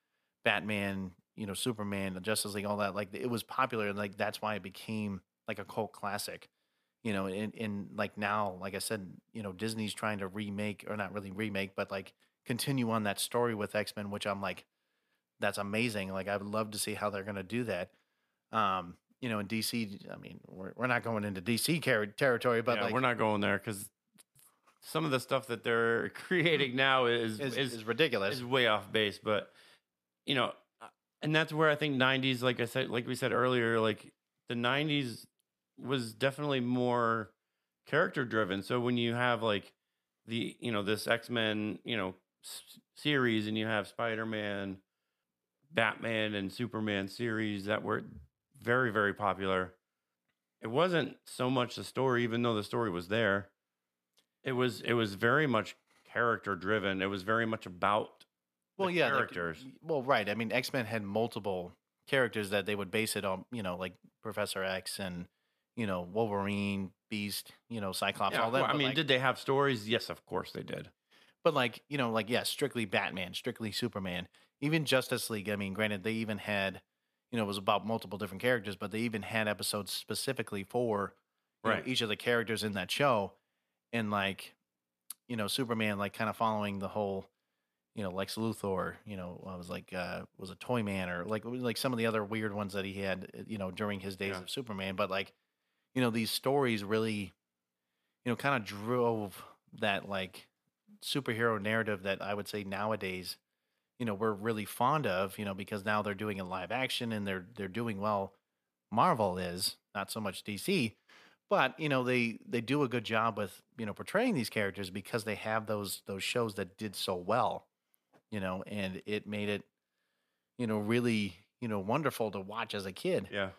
Batman, you know, Superman, the Justice League, all that. Like it was popular, and like that's why it became like a cult classic. You know, and, and like now, like I said, you know, Disney's trying to remake or not really remake, but like continue on that story with X Men, which I'm like, that's amazing. Like I would love to see how they're going to do that. Um, you know, in DC, I mean, we're we're not going into DC car- territory, but yeah, like we're not going there because some of the stuff that they're creating now is is, is, is ridiculous. is way off base. But you know, uh, and that's where I think '90s, like I said, like we said earlier, like the '90s was definitely more character driven. So when you have like the you know this X Men you know s- series, and you have Spider Man, Batman, and Superman series that were very very popular. It wasn't so much the story, even though the story was there. It was it was very much character driven. It was very much about well, yeah, like, characters. well, right. I mean, X Men had multiple characters that they would base it on. You know, like Professor X and you know Wolverine, Beast, you know Cyclops, Yeah, all that. well, I mean, like- did they have stories? Yes, of course they did. But like, you know, like yeah, strictly Batman, strictly Superman, even Justice League. I mean, granted, they even had, you know, it was about multiple different characters, but they even had episodes specifically for you know, each of the characters in that show, and like, you know, Superman, like kind of following the whole, you know, Lex Luthor, you know, I was like, uh, was a Toy Man or like like some of the other weird ones that he had, uh, you know, during his days Yeah. of Superman. But like, you know, these stories really, you know, kind of drove that like superhero narrative that I would say nowadays, you know, we're really fond of, you know, because now they're doing it live action and they're they're doing well. Marvel is not so much DC, but you know they they do a good job with you know portraying these characters because they have those those shows that did so well, you know, and it made it, you know, really you know wonderful to watch as a kid Yeah.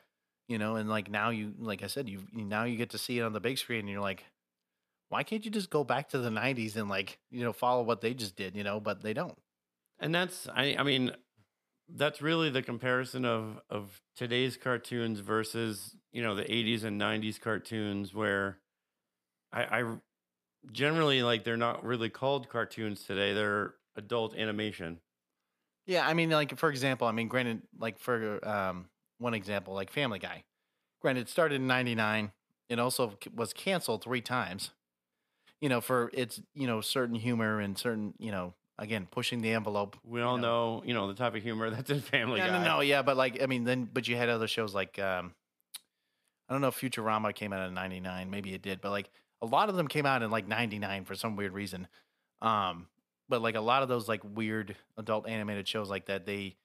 you know and like now you like i said you now you get to see it on the big screen and you're like why can't you just go back to the 90s and like you know follow what they just did you know but they don't And that's I I mean that's really the comparison of of today's cartoons versus, you know, the 80s and 90s cartoons where I I generally like they're not really called cartoons today. They're adult animation. yeah i mean like for example i mean granted like for um one example like family guy granted it started in 99 it also was canceled three times you know for its you know certain humor and certain you know again pushing the envelope We all know. know, you know, the type of humor that's in Family no, Guy. no, no, yeah, but like, I mean, then, but you had other shows like, um, I don't know if Futurama came out in '99, maybe it did, but like a lot of them came out in like '99 for some weird reason. Um, but like a lot of those like weird adult animated shows like that, they,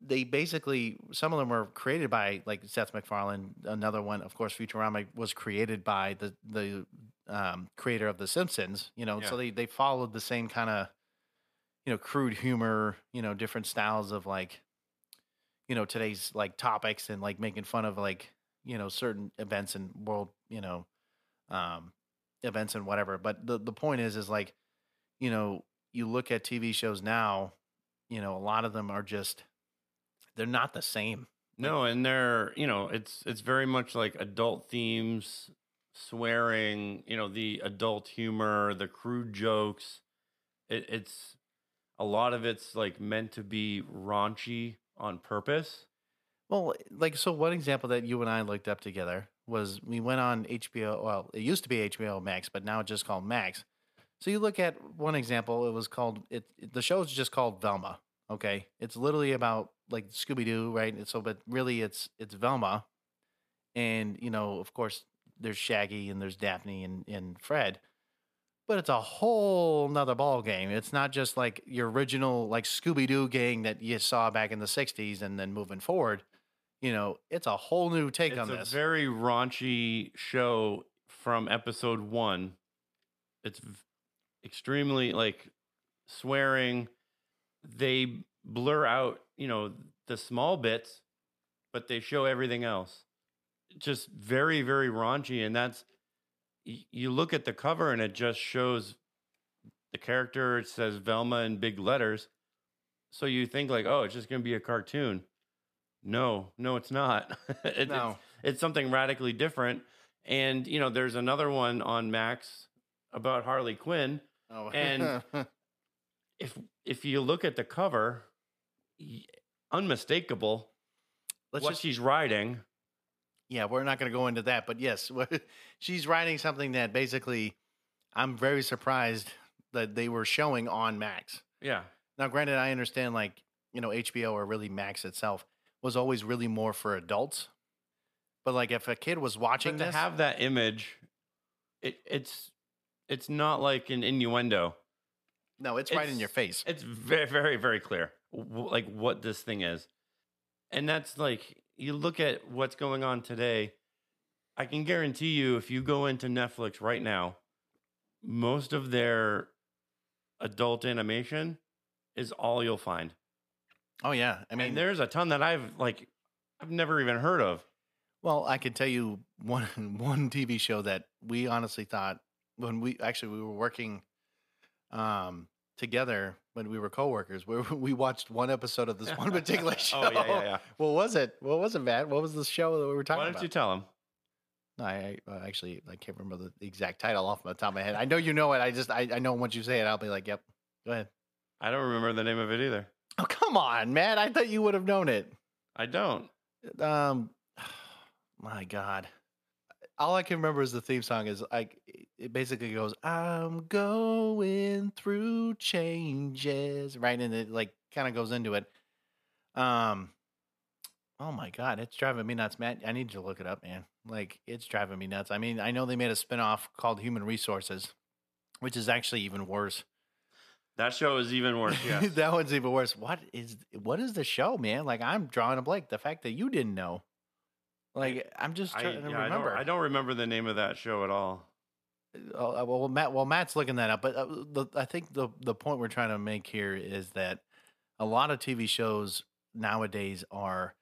they basically some of them were created by like Seth MacFarlane. Another one, of course, Futurama was created by the the um, creator of The Simpsons. You know, Yeah. so they they followed the same kind of you know crude humor. You know, different styles of like you know today's like topics and like making fun of like you know certain events and world you know um events and whatever but the the point is is like you know you look at tv shows now you know a lot of them are just they're not the same No, and they're, you know, it's it's very much like adult themes, swearing, you know, the adult humor, the crude jokes. It, it's a lot of it's like meant to be raunchy on purpose. Well, like so one example that you and I looked up together was we went on HBO, well, it used to be HBO Max, but now it's just called Max. So you look at one example, it was called it, it the show's just called Velma, okay? It's literally about like Scooby Doo, right? And so but really it's it's Velma and you know, of course there's Shaggy and there's Daphne and and Fred. But it's a whole nother ball game. It's not just like your original like Scooby Doo gang that you saw back in the '60s, and then moving forward, you know, it's a whole new take It's on a this. very raunchy show from episode one. It's v- extremely like swearing. They blur out, you know, the small bits, but they show everything else. Just very, very raunchy. And that's, you look at the cover and it just shows the character. It says Velma in big letters. So you think, like, oh, it's just going to be a cartoon. No, no, it's not. It- it's, No. it's something radically different. And you know, there's another one on Max about Harley Quinn. oh. and- If if you look at the cover, unmistakable let's what just she's riding. Yeah, we're not going to go into that, but yes, she's writing something that basically I'm very surprised that they were showing on Max. Yeah, Now, granted, I understand like you know HBO or really Max itself was always really more for adults, but like if a kid was watching but to this, have that image, it it's it's not like an innuendo. no, it's, right in your face. It's very very very clear, w- like what this thing is, and that's like you look at what's going on today. I can guarantee you, if you go into Netflix right now, most of their adult animation is all you'll find. Oh yeah, I mean, mean, there's a ton that I've like I've never even heard of. well, I can tell you one one TV show that we honestly thought when we actually we were working um together when we were coworkers. We we watched one episode of this one particular show. oh yeah, yeah, yeah. What was it? What was it, Matt? What was the show that we were talking about? Why don't about? you tell him? No, I, I actually I can't remember the exact title off the top of my head. I know you know it. I just I, I know once you say it, I'll be like, yep. Go ahead. I don't remember the name of it either. Oh come on, Matt! I thought you would have known it. I don't. Um, my God, all I can remember is the theme song is like it basically goes, "I'm going through changes," right, and it like kind of goes into it. Um, oh my God, it's driving me nuts, Matt. I need you to look it up, man. Like it's driving me nuts. I mean, I know they made a spinoff called Human Resources, which is actually even worse. That show is even worse. Yes. that one's even worse. What is what is the show, man? Like I'm drawing a blank. The fact that you didn't know, like I'm just I, trying to yeah, I, remember. don't, I don't remember the name of that show at all. Oh, uh, well, Matt. Well, Matt's looking that up, but uh, the, I think the the point we're trying to make here is that a lot of TV shows nowadays are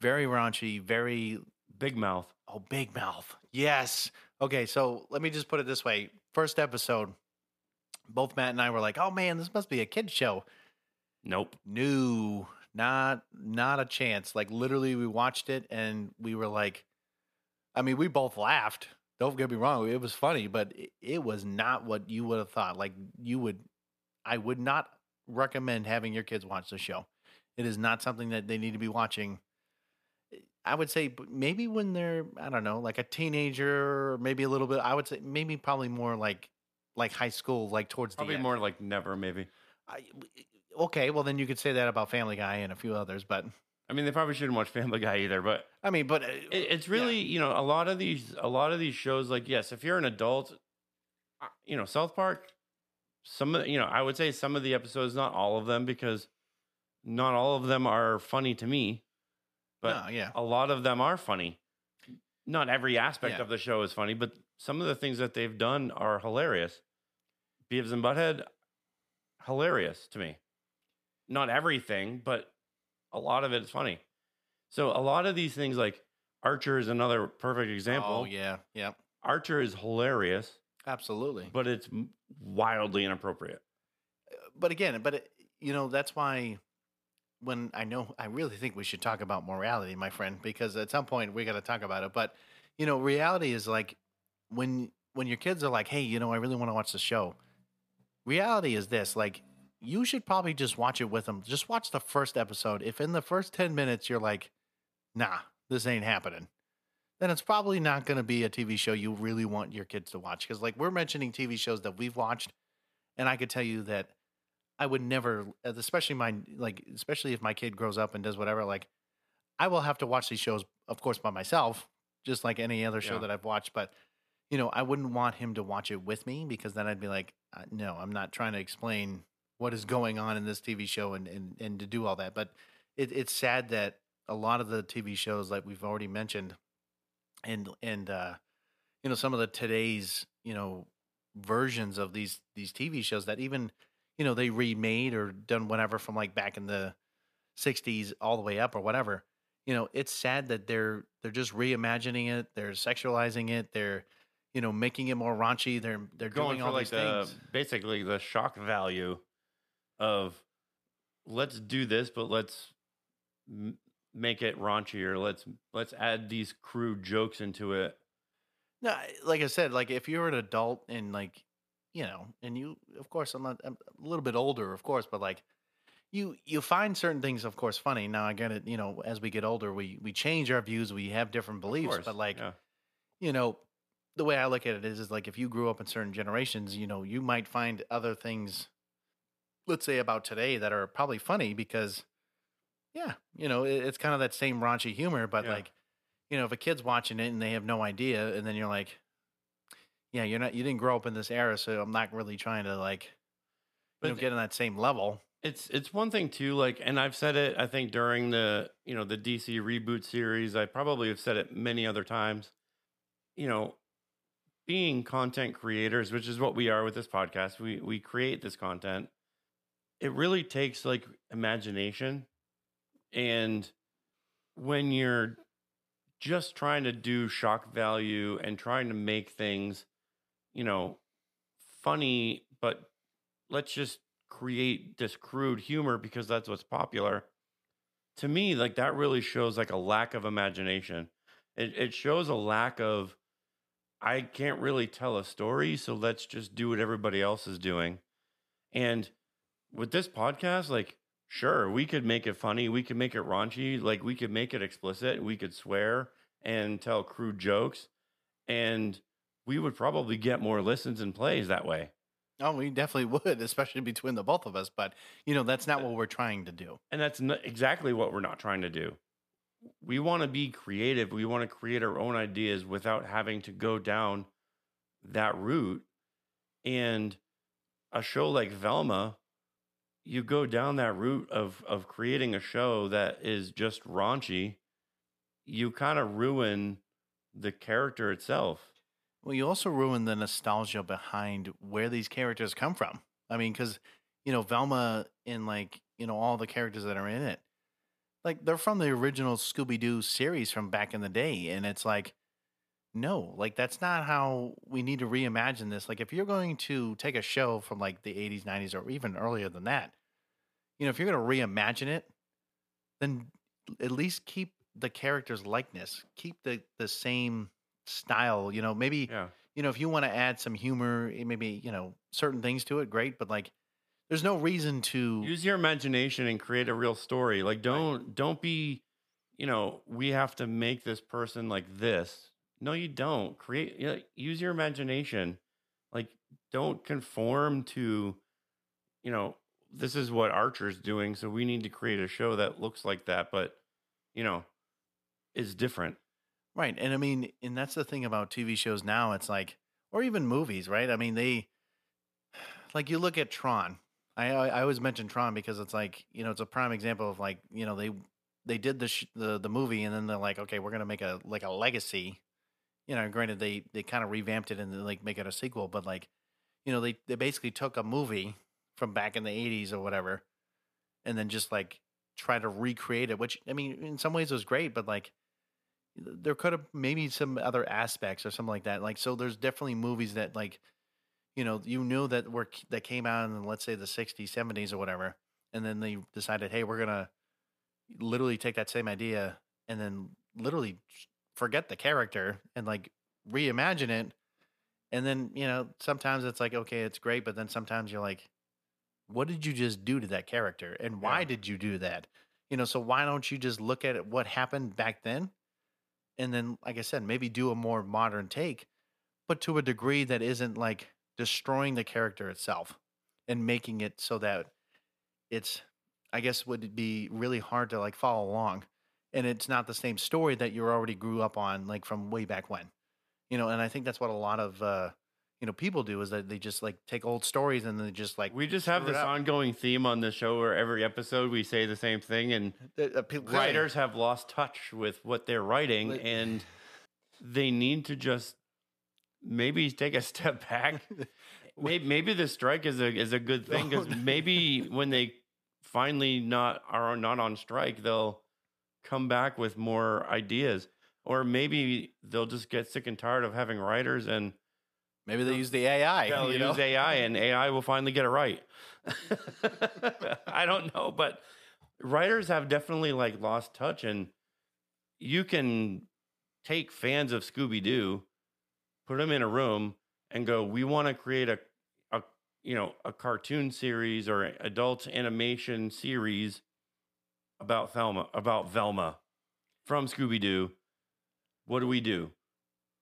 very raunchy, very Big Mouth. oh big mouth. Yes. Okay, so let me just put it this way: first episode, both Matt and I were like, "Oh man, this must be a kids show." Nope. No, not not a chance. Like literally, we watched it and we were like, I mean, we both laughed. Don't get me wrong, it was funny, but it, it was not what you would have thought. Like you would, I would not recommend having your kids watch the show. It is not something that they need to be watching. I would say maybe when they're I don't know, like a teenager, or maybe a little bit. I would say maybe probably more like like high school, like towards Probably the end. more like never, maybe. I, okay, well then you could say that about Family Guy and a few others, but I mean, they probably shouldn't watch Family Guy either, but I mean, but uh, it, it's really you know a lot of these a lot of these shows like yes, if you're an adult, uh, you know South Park. Some of you know I would say some of the episodes, not all of them, because not all of them are funny to me, but no, yeah, a lot of them are funny. Not every aspect Yeah. of the show is funny, but some of the things that they've done are hilarious. Beavis and Butthead, hilarious to me. Not everything, but a lot of it is funny. So a lot of these things, like Archer, is another perfect example. Oh yeah, yeah, Archer is hilarious, absolutely. but it's wildly inappropriate. but again, but it, you know that's why when I know I really think we should talk about morality, my friend, because at some point we got to talk about it. But you know, reality is like when when your kids are like, "Hey, you know, I really want to watch the show." Reality is this, like you should probably just watch it with them. Just watch the first episode. If in the first 10 minutes you're like, "Nah, this ain't happening." Then it's probably not going to be a TV show you really want your kids to watch cuz like we're mentioning TV shows that we've watched and I could tell you that I would never especially my like especially if my kid grows up and does whatever like I will have to watch these shows of course by myself just like any other show Yeah. that I've watched but you know, I wouldn't want him to watch it with me because then I'd be like, uh, no, I'm not trying to explain what is going on in this TV show and and, and to do all that. But it, it's sad that a lot of the TV shows, like we've already mentioned, and and uh, you know, some of the today's you know versions of these these TV shows that even you know they remade or done whatever from like back in the '60s all the way up or whatever. You know, it's sad that they're they're just reimagining it. They're sexualizing it. They're you know making it more raunchy. They're they're going doing all like these the things. basically the shock value of let's do this, but let's m- make it raunchier. Let's let's add these crude jokes into it. No, like I said, like if you're an adult and like, you know, and you, of course, I'm not, I'm a little bit older, of course, but like, you you find certain things, of course, funny. Now I get it. You know, as we get older, we we change our views, we have different beliefs, course, but like, yeah. you know, the way I look at it is, is like if you grew up in certain generations, you know, you might find other things, let's say about today, that are probably funny because, yeah, you know, it, it's kind of that same raunchy humor, but Yeah. like, you know, if a kid's watching it and they have no idea, and then you're like, yeah, you're not, you didn't grow up in this era, so I'm not really trying to like, you know, get on that same level. It's it's one thing too, like, and I've said it. I think during the you know the DC reboot series, I probably have said it many other times. You know, being content creators, which is what we are with this podcast, we we create this content. It really takes like imagination, and when you're just trying to do shock value and trying to make things, you know, funny, but let's just create this crude humor because that's what's popular. To me, like that really shows like a lack of imagination. It it shows a lack of I can't really tell a story, so let's just do what everybody else is doing. And with this podcast, like sure, we could make it funny, we could make it raunchy, like we could make it explicit, we could swear and tell crude jokes and we would probably get more listens and plays that way. Oh, we definitely would, especially between the both of us. But you know, that's not uh, what we're trying to do. And that's exactly what we're not trying to do. We want to be creative. We want to create our own ideas without having to go down that route. And a show like Velma, you go down that route of of creating a show that is just raunchy, you kind of ruin the character itself. Well, you also ruin the nostalgia behind where these characters come from. I mean, because you know Velma and like you know all the characters that are in it, like they're from the original Scooby Doo series from back in the day, and it's like, no, like that's not how we need to reimagine this. Like, if you're going to take a show from like the '80s, '90s, or even earlier than that, you know, if you're going to reimagine it, then at least keep the characters' likeness, keep the the same style. You know, maybe Yeah. you know, if you want to add some humor, eh, maybe, you know, certain things to it, great. But like, there's no reason to. use your imagination and create a real story like don't don't be you know we have to make this person like this no you don't create yeah, use your imagination like don't conform to you know this is what archer's doing so we need to create a show that looks like that but you know is different Right. And I mean, and that's the thing about TV shows now. It's like, or even movies, right? I mean, they, like, you look at Tron. I, I I always mention Tron because it's like, you know, it's a prime example of like, you know, they, they did the, sh- the, the movie and then they're like, okay, we're going to make a, like a legacy. You know, granted, they, they kind of revamped it and like make it a sequel, but like, you know, they, they basically took a movie from back in the 80s or whatever and then just like try to recreate it, which, I mean, in some ways was great, but like, there could have maybe some other aspects or something like that. Like, so there's definitely movies that like, you know, you knew that were that came out in let's say the 60s, 70s or whatever, and then they decided, hey, we're gonna literally take that same idea and then literally forget the character and like reimagine it And then, you know, sometimes it's like, okay, it's great, but then sometimes you're like, what did you just do to that character? And why Yeah. did you do that? You know, so why don't you just look at what happened back then? And then, like I said, maybe do a more modern take, but to a degree that isn't like destroying the character itself and making it so that it's, I guess, would be really hard to like follow along. And it's not the same story that you already grew up on, like from way back when you know and i think that's what a lot of uh you know people do is that they just like take old stories and they just like we just have this ongoing theme on the show where every episode we say the same thing and Uh, uh, pe- clearly- writers have lost touch with what they're writing Like- and they need to just maybe take a step back. Maybe, maybe the strike is a is a good thing because maybe when they finally not are not on strike they'll come back with more ideas or maybe they'll just get sick and tired of having writers and maybe they use the ai they'll you know? use AI and AI will finally get it right. I don't know, but writers have definitely like lost touch and you can take fans of Scooby Doo, put them in a room and go, we want to create a, a, you know, a cartoon series or adult animation series about Velma, about Velma from Scooby Doo. What do we do?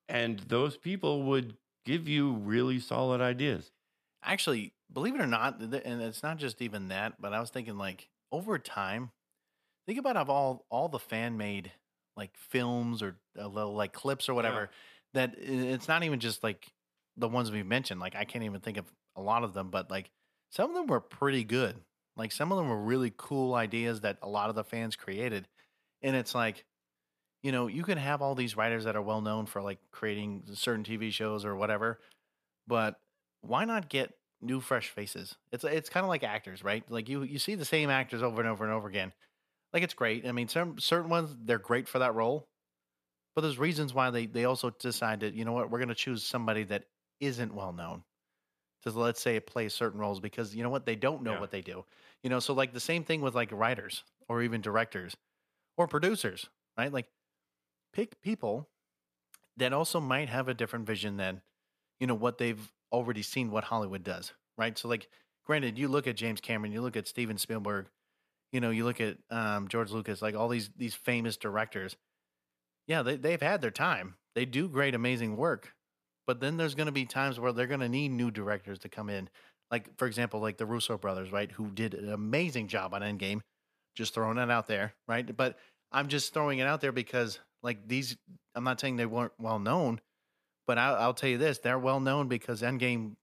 And those people would give you really solid ideas. actually believe it or not and it's not just even that but i was thinking like over time think about of all all the fan made like films or uh, little like clips or whatever that it's not even just like the ones we've mentioned like i can't even think of a lot of them but like some of them were pretty good like some of them were really cool ideas that a lot of the fans created and it's like you know you can have all these writers that are well known for like creating certain tv shows or whatever but why not get new fresh faces? It's it's kind of like actors right? Like you you see the same actors over and over and over again. Like it's great. I mean some certain ones they're great for that role but there's reasons why they they also decide decided you know what? We're going to choose somebody that isn't well known to let's say play certain roles because you know what they don't know Yeah. what they do you know so like the same thing with like writers or even directors or producers right like pick people that also might have a different vision than you know what they've already seen what Hollywood does, right? So like granted, you look at James Cameron, you look at Steven Spielberg, you know, you look at um, George Lucas, like all these these famous directors. Yeah, they they've had their time. They do great, amazing work, but then there's going to be times where they're going to need new directors to come in. Like for example, like the Russo brothers, right, who did an amazing job on Endgame. Just throwing it out there, right? But I'm just throwing it out there because like these, I'm not saying they weren't well known, but I'll, I'll tell you this: they're well known because Endgame,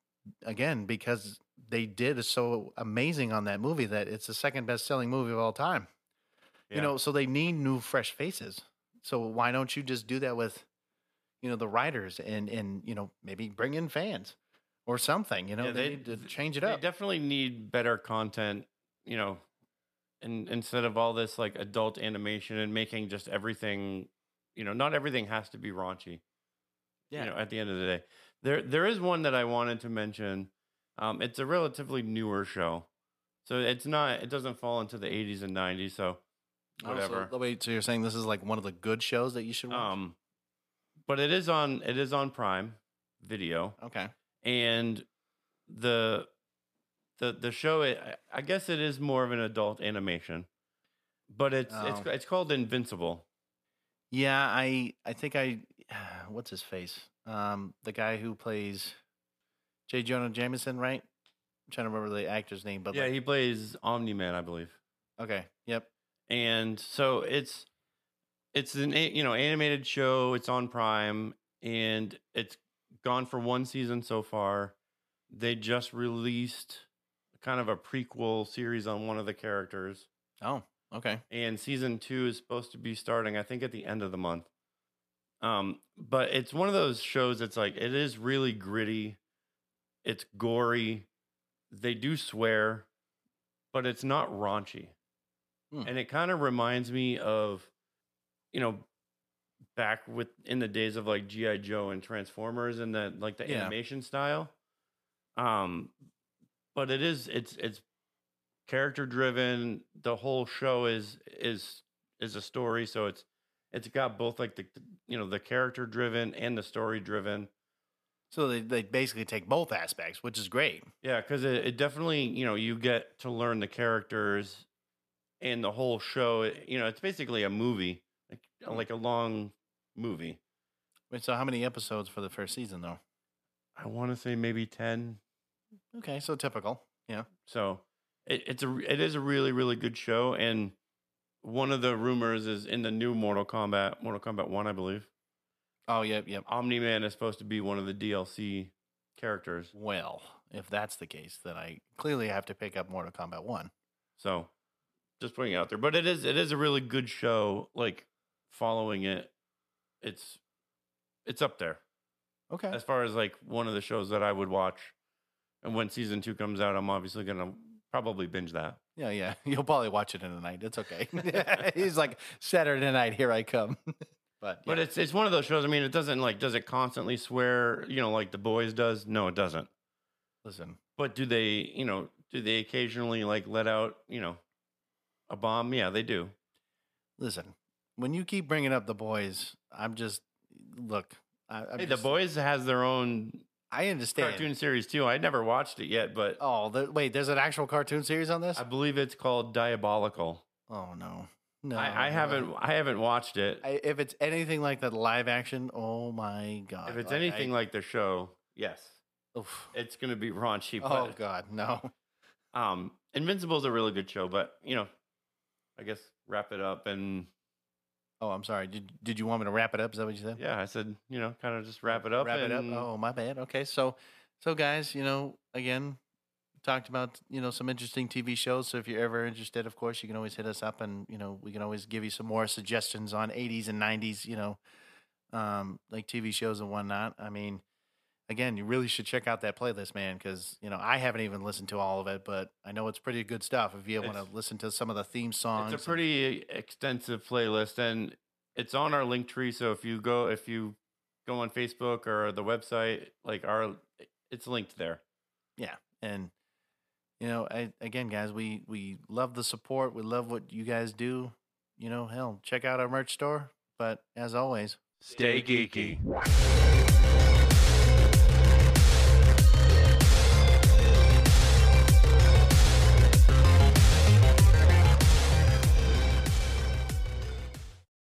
again, because they did so amazing on that movie that it's the second best selling movie of all time. You know, so they need new, fresh faces. So why don't you just do that with, you know, the writers and and you know maybe bring in fans or something. You know, Yeah, they, they- need to change it They up. definitely need better content, you know, and instead of all this like adult animation and making just everything, you know, not everything has to be raunchy. Yeah. You know, at the end of the day, there there is one that I wanted to mention. Um, it's a relatively newer show, so it's not. It doesn't fall into the 80s and 90s. So Oh, so- whatever. wait, so you're saying this is like one of the good shows that you should watch? um, but it is on. It is on Prime Video. okay. and the the the show I- I guess it is more of an adult animation, but it's it's Oh. it's called Invincible. Yeah, I I think I what's his face? Um, the guy who plays J. Jonah Jameson, right? I'm trying to remember the actor's name, but yeah, like- he plays Omni Man, I believe. okay, yep. And so it's it's an you know animated show. It's on Prime, and it's gone for one season so far. They just released kind of a prequel series on one of the characters. Oh, okay. and season two is supposed to be starting i think at the end of the month um but it's one of those shows that's like it is really gritty it's gory they do swear but it's not raunchy Hmm. and it kind of reminds me of you know back with in the days of like gi joe and transformers and the like the Yeah. animation style um but it is it's it's character driven the whole show is is is a story so it's it's got both like the you know the character driven and the story driven So they, they basically take both aspects, which is great. Yeah, because it, it definitely, you know, you get to learn the characters and the whole show. You know, it's basically a movie, like, like a long movie. Wait, so how many episodes for the first season though? I want to say maybe 10. Okay, so typical. Yeah. So it, it's a, it is a really, really good show. And one of the rumors is in the new Mortal Kombat, Mortal Kombat 1, I believe, Oh, yep, yep. Omni Man is supposed to be one of the DLC characters. Well, if that's the case, then I clearly have to pick up Mortal Kombat 1. So just putting it out there. But it is it is a really good show. Like following it, it's it's up there Okay. as far as like one of the shows that I would watch. And when season two comes out, I'm obviously gonna probably binge that. Yeah, yeah. You'll probably watch it in the night. It's okay. He's like, Saturday night, here I come. but But it's it's one of those shows. I mean, it doesn't like does it constantly swear, you know, like the boys does? No, it doesn't. listen, But do they, you know, do they occasionally like let out, you know, a bomb? Yeah, they do. listen. When you keep bringing up the boys, I'm just look. I, I'm Hey, just- the boys has their own I understand. cartoon series too. I never watched it yet, but Oh, the, wait. There's an actual cartoon series on this? I believe it's called Diabolical. oh no, no. I, I haven't I haven't watched it. I, if it's anything like the live action, oh my god! if it's Like, anything I, like the show, yes, oof. it's gonna be raunchy. oh god, no. um, Invincible is a really good show, but you know, I guess wrap it up and Oh, I'm sorry. Did did you want me to wrap it up? Is that what you said? yeah, I said you know, kind of just wrap it up. Wrap it up. and- Oh, my bad. Okay, so so guys, you know, again, talked about you know some interesting TV shows. So if you're ever interested, of course, you can always hit us up, and you know we can always give you some more suggestions on 80s and 90s. You know, um, like TV shows and whatnot. I mean, again, you really should check out that playlist, man, because you know I haven't even listened to all of it, but I know it's pretty good stuff. If you want to listen to some of the theme songs, It's a and- pretty extensive playlist, and it's on our Linktree. So if you go if you go on Facebook or the website, like our, it's linked there. yeah and you know I, again guys we we love the support we love what you guys do you know hell check out our merch store but as always Stay geeky.